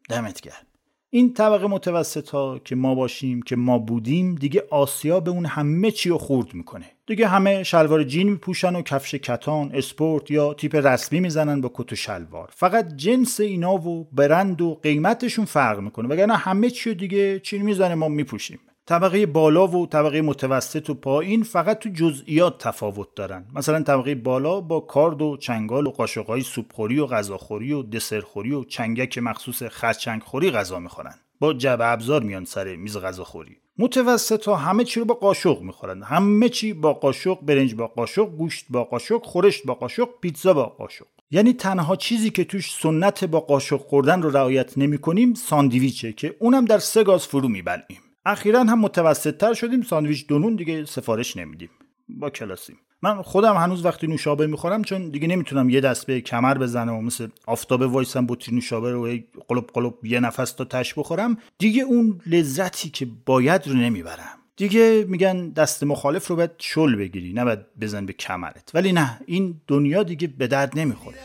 [SPEAKER 1] دمت گرم. این طبقه متوسط ها که ما باشیم که ما بودیم دیگه آسیا به اون همه چی رو خورد می‌کنه. دیگه همه شلوار جین میپوشن و کفش کتان اسپورت یا تیپ رسمی می‌زنن با کت و شلوار. فقط جنس اینا و برند و قیمتشون فرق می‌کنه وگرنه همه چی دیگه چین می‌زنه ما میپوشیم. طبقه بالا و طبقه متوسط و پایین فقط تو جزئیات تفاوت دارن. مثلا طبقه بالا با کارد و چنگال و قاشقای سوپخوری و غذاخوری و دسرخوری و چنگک مخصوص خرچنگخوری غذا می‌خورن. با جبه ابزار میان سر میز غذاخوری. متوسط ها همه چی رو با قاشق می‌خورن. همه چی با قاشق برنج با قاشق گوشت با قاشق خورشت با قاشق پیتزا با قاشق. یعنی تنها چیزی که توش سنت با قاشق خوردن رو رعایت نمی کنیم ساندویچه که اونم در سه گاز فرو میبلیم اخیرا هم متوسط تر شدیم ساندویچ دونون دیگه سفارش نمیدیم با کلاسیم من خودم هنوز وقتی نوشابه می‌خورم چون دیگه نمی‌تونم یه دست به کمر بزنم و مثل آفتابه وایسم بطری نوشابه رو قلب قلب یه نفس تا تش بخورم دیگه اون لذتی که باید رو نمی‌برم دیگه میگن دست مخالف رو باید شل بگیری نه باید بزن به کمرت ولی نه این دنیا دیگه به درد نمی‌خوره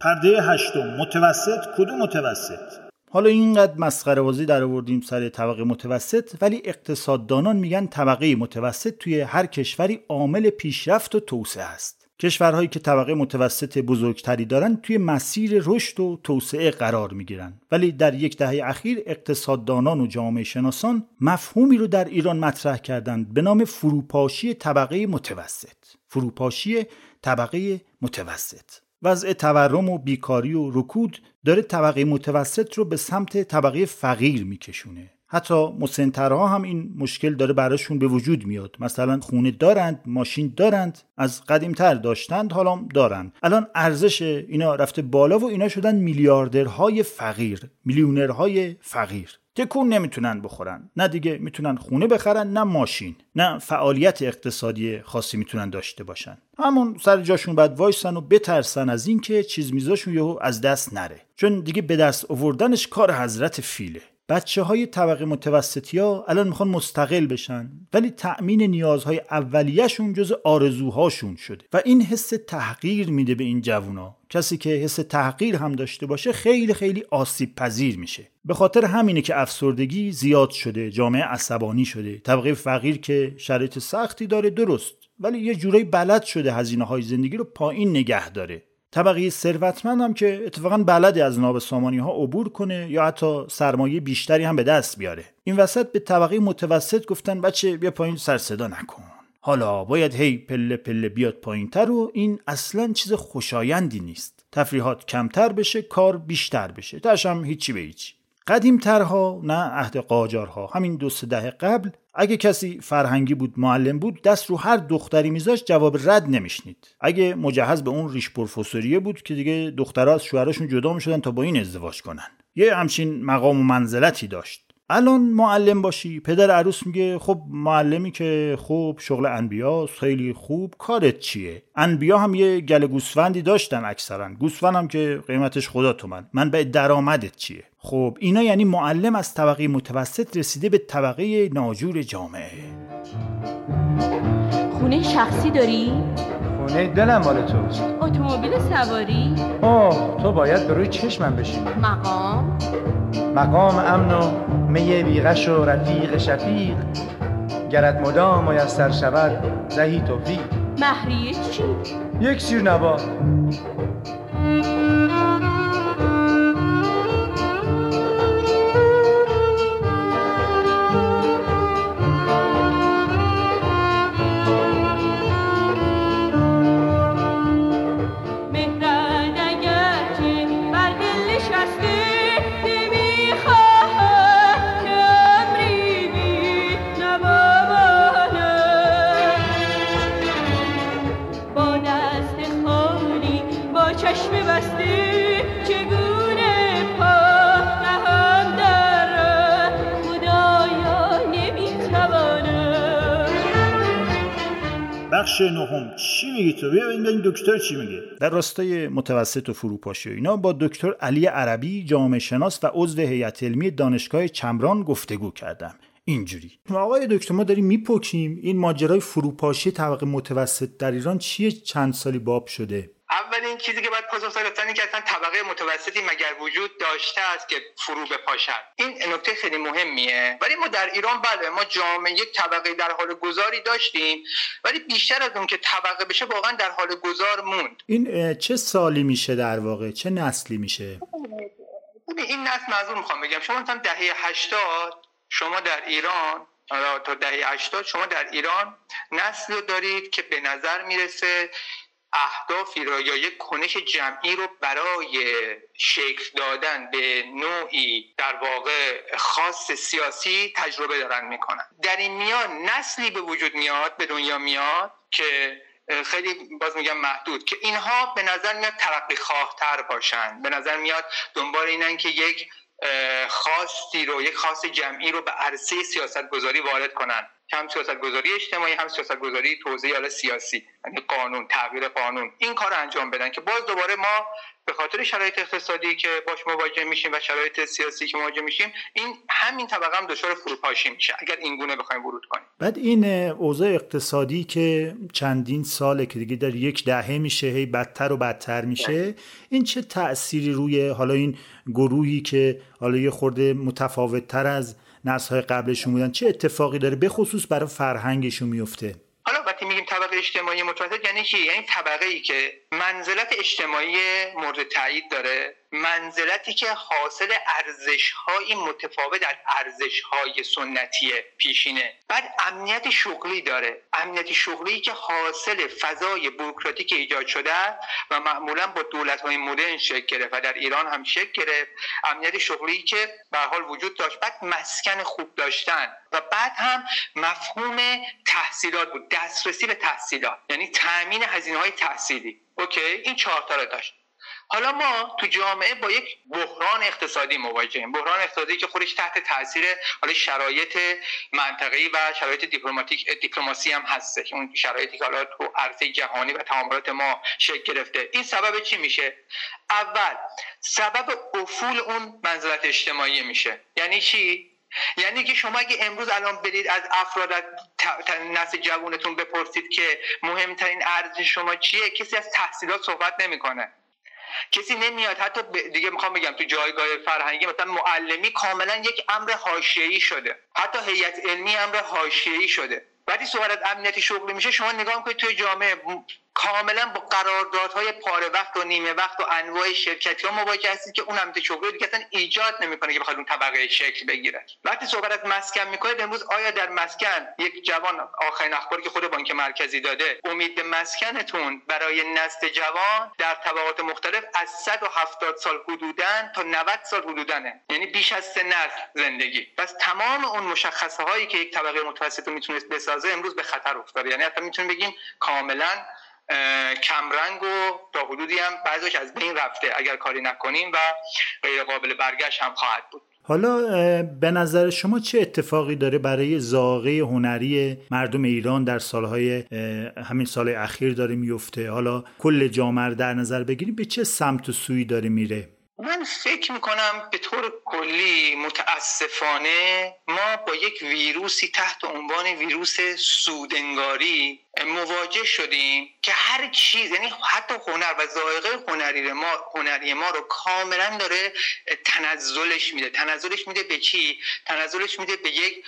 [SPEAKER 1] پرده هشتم. متوسط. کدوم متوسط؟ حالا اینقدر مسخره بازی در آوردیم سر طبقه متوسط ولی اقتصاددانان میگن طبقه متوسط توی هر کشوری عامل پیشرفت و توسعه است. کشورهایی که طبقه متوسط بزرگتری دارن توی مسیر رشد و توسعه قرار می‌گیرن. ولی در یک دهه اخیر اقتصاددانان و جامعه شناسان مفهومی رو در ایران مطرح کردند به نام فروپاشی طبقه متوسط. فروپاشی طبقه متوسط. وضع تورم و بیکاری و رکود داره طبقه متوسط رو به سمت طبقه فقیر میکشونه. حتی مسنترها هم این مشکل داره براشون به وجود میاد. مثلا خونه دارند ماشین دارند از قدیمتر داشتند حالا دارند. الان ارزش اینا رفته بالا و اینا شدن میلیاردرهای فقیر میلیونرهای فقیر. تکون نمی‌تونن بخورن. نه دیگه می‌تونن خونه بخرن نه ماشین نه فعالیت اقتصادی خاصی می‌تونن داشته باشن. همون سر جاشون باید وایسن و بترسن از اینکه چیز میزاشون یهو از دست نره. چون دیگه به دست آوردنش کار حضرت فیله. بچه های طبقه متوسطی ها الان می‌خوان مستقل بشن ولی تأمین نیازهای اولیهشون جز آرزوهاشون شده. و این حس تحقیر میده به این جوونا. کسی که حس تحقیر هم داشته باشه خیلی خیلی آسیب پذیر میشه. به خاطر همینه که افسردگی زیاد شده جامعه عصبانی شده. طبقه فقیر که شرایط سختی داره درست ولی یه جورایی بلد شده هزینه های زندگی رو پایین نگه داره. طبقه ثروتمند که اتفاقا بلده از ناب سامانی ها عبور کنه یا حتی سرمایه بیشتری هم به دست بیاره. این وسط به طبقه متوسط گفتن بچه بیا پایین سر صدا نکن. حالا باید هی پله پله بیاد پایینتر و این اصلا چیز خوشایندی نیست. تفریحات کمتر بشه کار بیشتر بشه. تاش هم هیچی به هیچی. قدیمترها نه عهد قاجارها. همین دو سه دهه قبل اگه کسی فرهنگی بود معلم بود دست رو هر دختری میذاشت جواب رد نمیشنید. اگه مجهز به اون ریش پروفسوریه بود که دیگه دخترها از شوهرشون جدا می‌شدن تا با این ازدواج کنن. یه همچین مقام و منزلتی داشت. الان معلم باشی. پدر عروس میگه خب معلمی که خوب شغل انبیا خیلی خوب کارت چیه؟ انبیا هم یه گل گوسفندی داشتن اکثرا. گوسفند هم که قیمتش خدا تومن من به درآمدت چیه؟ خب اینا یعنی معلم از طبقه متوسط رسیده به طبقه ناجور جامعه.
[SPEAKER 10] خونه شخصی داری؟
[SPEAKER 11] خونه دلم مال توست
[SPEAKER 10] اتومبیل سواری؟
[SPEAKER 11] آه تو باید به روی چشمم بشینی
[SPEAKER 10] مقام؟
[SPEAKER 11] مقام امن و می بیغش و رفیق شفیق گرد مدام میسر شود زهی توفیق
[SPEAKER 10] مهریه چی؟
[SPEAKER 11] یک سیر نبا
[SPEAKER 1] بخش نهم چی میگی تو؟ بیا این دکتر چی میگه. در راستای متوسط و فروپاشی و اینا با دکتر علی عربی جامعه شناس و عضو هیئت علمی دانشگاه چمران گفتگو کردم. اینجوری. آقای دکتر ما داریم میپکیم این ماجرای فروپاشی طبقه متوسط در ایران چیه؟ چند سالی باب شده.
[SPEAKER 12] اولین چیزی که باید پاسخ داد این که اصلا طبقه متوسطی مگر وجود داشته است که فرو بپاشد. این نکته خیلی مهمیه. ولی ما در ایران بله ما جامعه یک طبقه در حال گذاری داشتیم ولی بیشتر از اون که طبقه بشه واقعا در حال گذار موند.
[SPEAKER 1] این چه سالی میشه در واقع؟ چه نسلی میشه؟
[SPEAKER 12] این نسل معذور می‌خوام بگم. شما مثلا دهه 80 شما در ایران تا دهه 80 شما در ایران نسل دارید که به نظر می‌رسه اهدافی را یا یک کنش جمعی رو برای شکل دادن به نوعی در واقع خاص سیاسی تجربه دارن می‌کنن. در این میان نسلی به وجود میاد به دنیا میاد که خیلی باز میگم محدود که اینها به نظر میاد ترقی خواهتر باشن. به نظر میاد دنبال اینن که یک خاصی رو یک خاص جمعی رو به عرصه سیاست گذاری وارد کنن. هم سیاست گذاری اجتماعی هم سیاست گذاری توزیع حالا سیاسی یعنی قانون تغییر قانون. این کار انجام بدن که باز دوباره ما به خاطر شرایط اقتصادی که باش مواجه میشیم و شرایط سیاسی که مواجه میشیم این همین طبقه هم دچار فروپاشی میشه اگر این گونه بخوایم ورود کنیم.
[SPEAKER 1] بعد این اوضاع اقتصادی که چندین ساله که دیگه در یک دهه میشه هی بدتر و بدتر میشه این چه تأثیری روی حالا این گروهی که حالا یه خورده متفاوت تر از نسل های قبلشون بودن. چه اتفاقی داره؟ به خصوص برای فرهنگشون میفته.
[SPEAKER 12] حالا وقتی میگیم طبقه اجتماعی متوسط یعنی چی؟ یعنی طبقه ای که منزلت اجتماعی مورد تایید داره. منزلتی که حاصل ارزش های متفاوت در ارزش های سنتی پیشینه. بعد امنیت شغلی داره. امنیت شغلی که حاصل فضای بروکراتیک ایجاد شده و معمولا با دولت های مدرن شکل گرفت و در ایران هم شکل گرفت. امنیت شغلی که به حال وجود داشت. بعد مسکن خوب داشتن. و بعد هم مفهوم تحصیلات بود. دسترسی به تحصیلات. یعنی تامین هزینه های تحصیلی. اوکی؟ این چهار تا رو داشت. حالا ما تو جامعه با یک بحران اقتصادی مواجهیم. بحران اقتصادی که خودش تحت تاثیر حالا شرایط منطقه‌ای و شرایط دیپلماتیک دیپلماسی هم هستش اون شرایطی که حالا تو عرصه جهانی و تعاملات ما شکل گرفته. این سبب چی میشه؟ اول سبب افول اون منزلت اجتماعی میشه. یعنی چی؟ یعنی که شما اگه امروز الان برید از افراد نسل جوونتون بپرسید که مهمترین ارزش شما چیه کسی از تحصیلات صحبت نمی‌کنه. کسی نمیاد. حتی دیگه می‌خوام بگم تو جایگاه فرهنگی مثلا معلمی کاملا یک امر حاشیه‌ای شده. حتی هیئت علمی امر حاشیه‌ای شده. وقتی صحبت از امنیت شغلی میشه شما نگاه می‌کنید توی جامعه کاملا با قراردادهای پاره وقت و نیمه وقت و انواع شرکتی ها مواجه هستید که اون امنیت شغلی دیگه اصلا ایجاد نمی‌کنه که بخواد اون طبقه شکل بگیره. وقتی صحبت از مسکن می‌کنید امروز آیا در مسکن یک جوان آخرین اخباری که خود بانک مرکزی داده امید مسکنتون برای نسل جوان در طبقات مختلف از 170 سال حدودا تا 90 سال حدودنه یعنی بیش از سه نسل زندگی؟ پس تمام اون مشخصه هایی که یک طبقه متوسط می‌تونست بسازه امروز به خطر افتاده. یعنی حتی می‌تونیم بگیم کاملا کمرنگ و تا حدودی هم بعضیش از بین رفته اگر کاری نکنیم و غیر قابل برگشت هم خواهد بود.
[SPEAKER 1] حالا به نظر شما چه اتفاقی داره برای زاغه هنری مردم ایران در سالهای همین سال اخیر داره میفته؟ حالا کل جامعه در نظر بگیریم به چه سمت و سوی داره میره؟
[SPEAKER 12] من فکر می‌کنم به طور کلی متاسفانه ما با یک ویروسی تحت عنوان ویروس سودنگاری مواجه شدیم که هر چیز یعنی حتی هنر و ذائقه هنری ما هنری ما رو کاملا داره تنزلش میده. تنزلش میده به چی؟ تنزلش میده به یک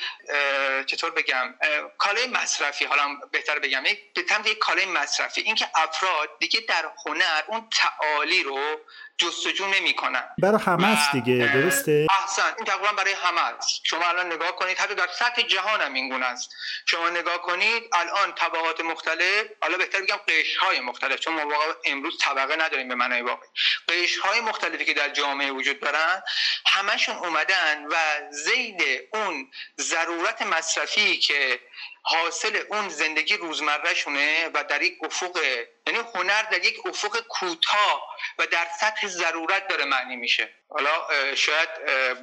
[SPEAKER 12] چطور بگم؟ کالای مصرفی. حالا بهتر بگم به سمت یک کالای مصرفی. اینکه افراد دیگه در هنر اون تعالی رو جستجو نمی‌کنن.
[SPEAKER 1] برای همه است دیگه درسته؟
[SPEAKER 12] احسن این تقریبا برای همه است. شما الان نگاه کنید حتی در سطح جهان هم این گونه است. شما نگاه کنید الان طبقات مختلف حالا بهتر بگم قشر های مختلف چون ما واقعا امروز طبقه نداریم به معنای واقعی. قشر های مختلفی که در جامعه وجود دارن همشون اومدن و زید اون ضرورت مصرفی که حاصل اون زندگی روزمرهشونه و در یک افق یعنی هنر در یک افق کوتاه و در سطح ضرورت داره معنی میشه. حالا شاید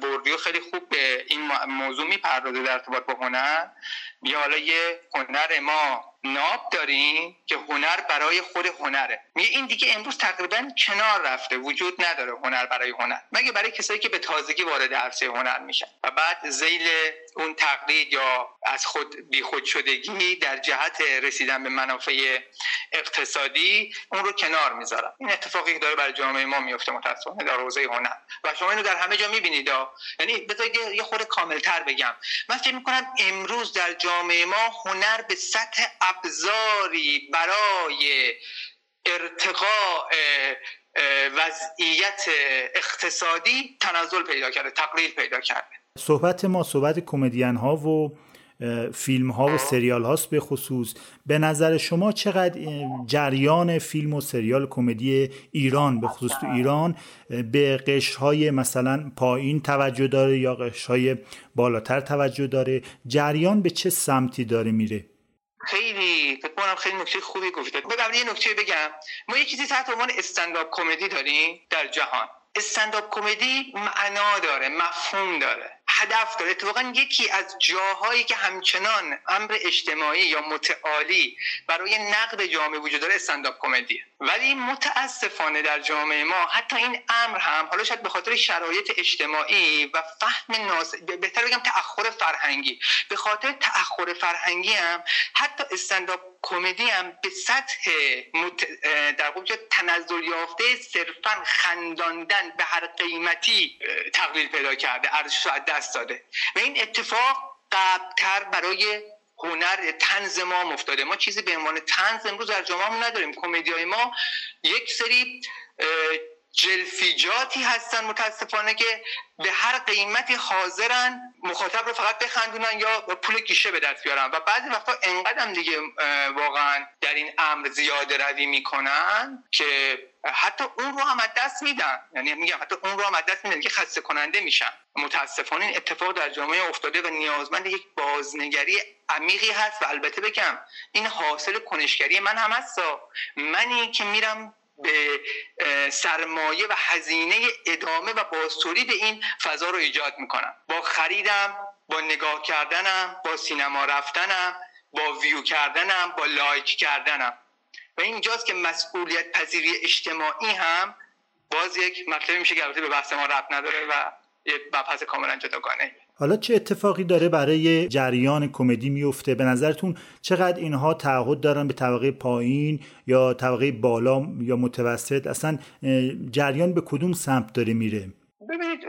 [SPEAKER 12] بردیو خیلی خوب به این موضوع می‌پردازه در ارتباط با هنر. میگه حالا یه هنر ما ناب داریم که هنر برای خود هنره. میگه این دیگه امروز تقریبا کنار رفته وجود نداره هنر برای هنر. مگه برای کسایی که به تازگی وارد عرصه هنر میشن. و بعد زیل اون تقلید یا از خود بیخود شدگی در جهت رسیدن به منافع اقتصادی اون رو کنار می‌ذارن. این اتفاقی که داره برای جامعه ما میفته متاسفانه در حوزه هنر. و شما اینو در همه جا می‌بینید یعنی بذارید یه خورده کاملتر بگم. من فکر می‌کنم امروز در جامعه ما هنر به سطح ابزاری برای ارتقاء وضعیت اقتصادی تنزل پیدا کرده تقلیل پیدا کرده.
[SPEAKER 1] صحبت ما صحبت کمدین ها و فیلم ها و سریال هاست به خصوص. به نظر شما چقدر جریان فیلم و سریال کمدی ایران به خصوص تو ایران به قشرهای مثلا پایین توجه داره یا قشرهای بالاتر توجه داره؟ جریان به چه سمتی داره میره؟
[SPEAKER 12] خیلی فکر کنم خیلی نکته خوبی گفتید بگم یه نکته بگم. ما یه چیزی تحت عنوان استنداپ کمدی داریم در جهان. استنداپ کمدی معنا داره مفهوم داره. هدف داره. اتفاقا یکی از جاهایی که همچنان امر اجتماعی یا متعالی برای نقد جامعه وجود داره استنداپ کمدی ولی متاسفانه در جامعه ما حتی این امر هم حالا شاید به خاطر شرایط اجتماعی و فهم ناس بهتر بگم تأخر فرهنگی به خاطر تأخر فرهنگی هم حتی استنداپ کمدی هم به سطح مت... در واقع تنزل یافته صرفا خنداندن به هر قیمتی تقلیل پیدا کرده ارزش از دست داده. و این اتفاق قبلتر برای هنر تنز ما افتاده. ما چیزی به عنوان تنز امروز در جامعه نداریم. کمدیای ما یک سری جلفیجاتی هستن متاسفانه که به هر قیمتی حاضرن مخاطب رو فقط بخندونن یا پول گیشه به دست بیارن. و بعضی وقتا انقدر دیگه واقعا در این امر زیاده روی می‌کنن که حتی اون رو هم از دست میدن. یعنی میگم حتی اون رو هم از دست میدن که خسته کننده میشن. متاسفانه این اتفاق در جامعه افتاده و نیازمند یک بازنگری عمیقی هست. و البته بگم این حاصل کنشگری من هم هست. منی که میرم به سرمایه و هزینه ادامه و بازتولید این فضا رو ایجاد می‌کنم. با خریدم با نگاه کردنم با سینما رفتنم با ویو کردنم با لایک کردنم. و اینجاست که مسئولیت پذیری اجتماعی هم باز یک مطلبی میشه که به بحث ما ربط نداره و یه مبحث کاملا جداگانه
[SPEAKER 1] حالا چه اتفاقی داره برای جریان کمدی میفته؟ به نظرتون چقدر اینها تعهد دارن به طبقه پایین یا طبقه بالا یا متوسط؟ اصلا جریان به کدوم سمت داره میره؟
[SPEAKER 12] ببینید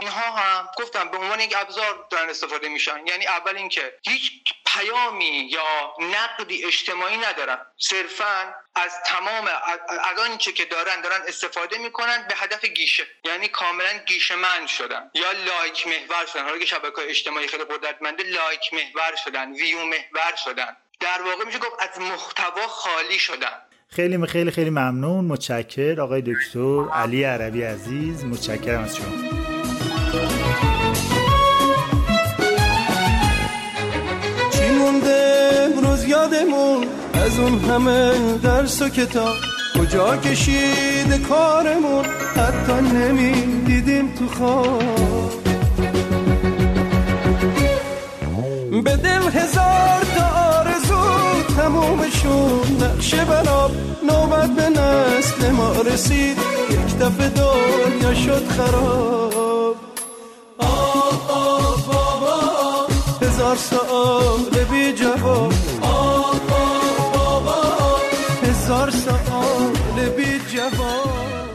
[SPEAKER 12] اینها هم گفتم به عنوان یک ابزار دارن استفاده میشن. یعنی اول اینکه هیچ پیامی یا نقدی اجتماعی ندارن. صرفا از تمام از آنچه که دارن دارن استفاده می‌کنن به هدف گیشه. یعنی کاملا گیشه من شدن. یا لایک محور شدن. حالا که شبکه اجتماعی خیلی قدرتمنده لایک محور شدن ویو محور شدن. در واقع میشه گفت از محتوا خالی شدن.
[SPEAKER 1] خیلی خیلی خیلی ممنون. متشکر. آقای دکتر علی عربی عزیز متشکرم از شما.
[SPEAKER 9] چی مونده؟ امروز یادمون از اون همه درس و کتاب. کجا کشید کارمون؟ حتی نمی‌دیدیم تو خواب. به دل هزار تمومشون نقشه بناب نوبت به نسل ما رسید. یک دفعه دنیا شد خراب. آه آه بابا. هزار سال بی جواب. آه آه بابا. هزار سال بی جواب.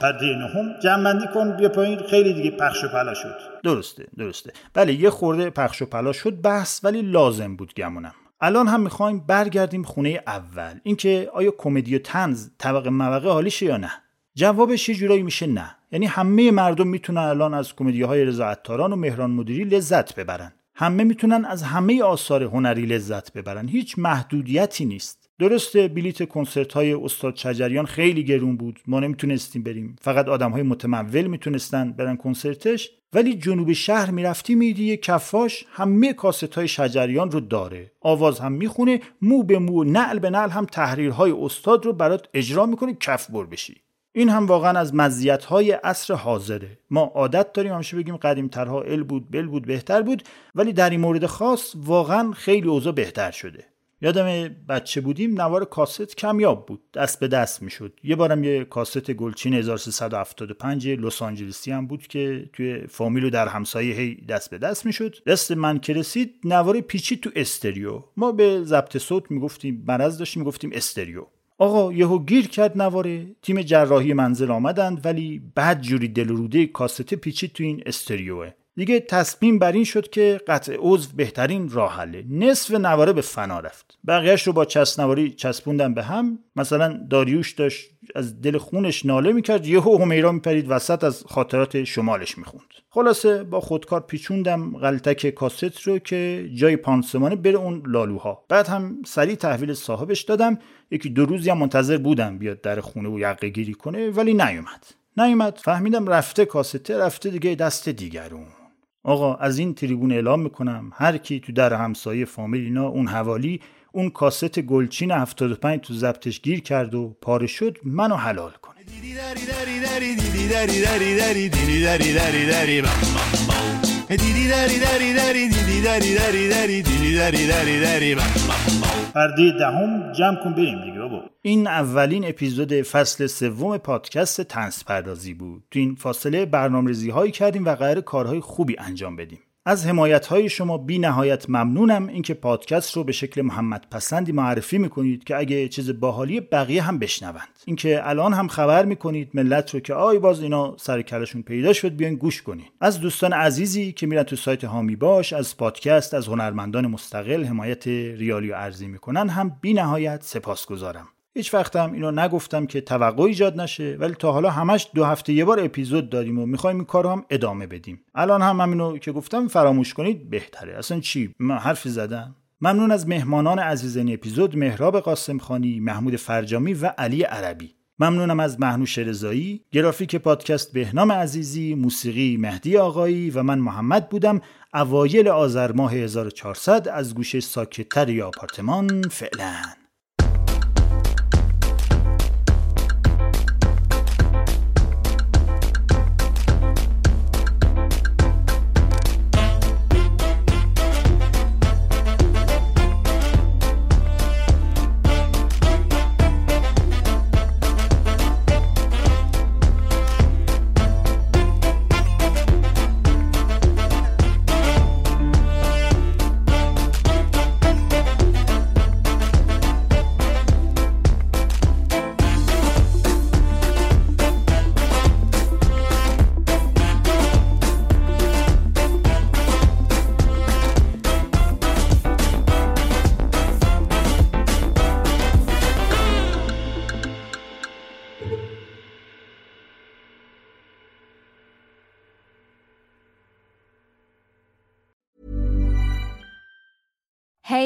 [SPEAKER 1] پرده نهم جمعندی کن بیا پایین. خیلی دیگه پخش و پلا شد. درسته درسته. بله یه خورده پخش و پلا شد بحث ولی لازم بود گمونم. الان هم می‌خوایم برگردیم خونه اول. اینکه آیا کمدی و تنز طبق مبقه حالیشه یا نه؟ جوابش یه جورایی میشه نه. یعنی همه مردم می‌تونن الان از کمدی های رضا عطاران و مهران مدیری لذت ببرن. همه می‌تونن از همه آثار هنری لذت ببرن. هیچ محدودیتی نیست. درسته بلیت کنسرت های استاد چجریان خیلی گرون بود. ما نمی‌تونستیم بریم. فقط آدم های متمول می‌تونستن برن کنسرتش. ولی جنوب شهر می‌رفتی میدی کفاش همه کاست های شجریان رو داره. آواز هم می‌خونه مو به مو نعل به نعل هم تحریرهای استاد رو برات اجرا می‌کنه کف بر بشی. این هم واقعا از مزیت های عصر حاضره. ما عادت داریم همیشه بگیم قدیم ترها ال بود بل بود بهتر بود. ولی در این مورد خاص واقعا خیلی اوضاع بهتر شده. یادم بچه بودیم نوار کاست کمیاب بود دست به دست می‌شد. یه بارم یه کاست گلچین 1375 لس آنجلسی هم بود که توی فامیل و در همسایه هی دست به دست می‌شد. دست من که رسید نوار پیچی تو استریو. ما به ضبط صوت می‌گفتیم مرض داشتیم می‌گفتیم استریو. آقا یهو گیر کرد نواره تیم جراحی منزل آمدند ولی بعد جوری دل روده کاست پیچی تو این استریوه. دیگه تصمیم بر این شد که قطع عضو بهترین راه حله نصف نواره به فنا رفت. بقیهش رو با چسبنواری چسبوندن به هم. مثلا داریوش داشت از دل خونش ناله می‌کرد. یهو همیرا میپرید وسط از خاطرات شمالش می‌خوند. خلاصه با خودکار پیچوندم غلطک کاست رو که جای پانسمانه بره اون لالوها. بعد هم سریع تحویل صاحبش دادم. یکی دو روزی هم منتظر بودم بیاد در خونه و یقه گیری کنه ولی نیومد. نیومد فهمیدم رفته کاسته رفته دیگه دست دیگرون. آقا از این تریبون اعلام می‌کنم هر کی تو در همسایه فامیل اینا اون حوالی اون کاست گلچین 75 تو زبطش گیر کرد و پاره شد منو حلال کنه پرده دهم جمع کن بریم دیگه بابا. این اولین اپیزود فصل سوم پادکست تنس پردازی بود. تو این فاصله برنامه‌ریزی هایی کردیم و قرار کارهای خوبی انجام بدیم. از حمایت های شما بی نهایت ممنونم اینکه پادکست رو به شکل محمد پسندی معرفی می‌کنید که اگه چیز باحالی بقیه هم بشنوند. اینکه الان هم خبر می‌کنید ملت رو که آی باز اینا سر کلشون پیدا شد بیاین گوش کنید از دوستان عزیزی که میرن تو سایت هامی باش از پادکست از هنرمندان مستقل حمایت ریالی و ارزی می‌کنن هم بی نهایت سپاسگزارم. هیچ وقتم اینو نگفتم که توقع ایجاد نشه ولی تا حالا همش دو هفته یه بار اپیزود داریم و می‌خوایم این کارو هم ادامه بدیم. الان هم همینو که گفتم فراموش کنید بهتره. اصلا چی؟ من حرفی زدم. ممنون از مهمانان عزیز این اپیزود مهراب قاسم خانی، محمود فرجامی و علی عربی. ممنونم از محنوش رضایی، گرافیک پادکست بهنام عزیزی، موسیقی مهدی آقایی و من محمد بودم. اوایل آذر ماه 1400 از گوشه ساکتتری آپارتمان فعلا.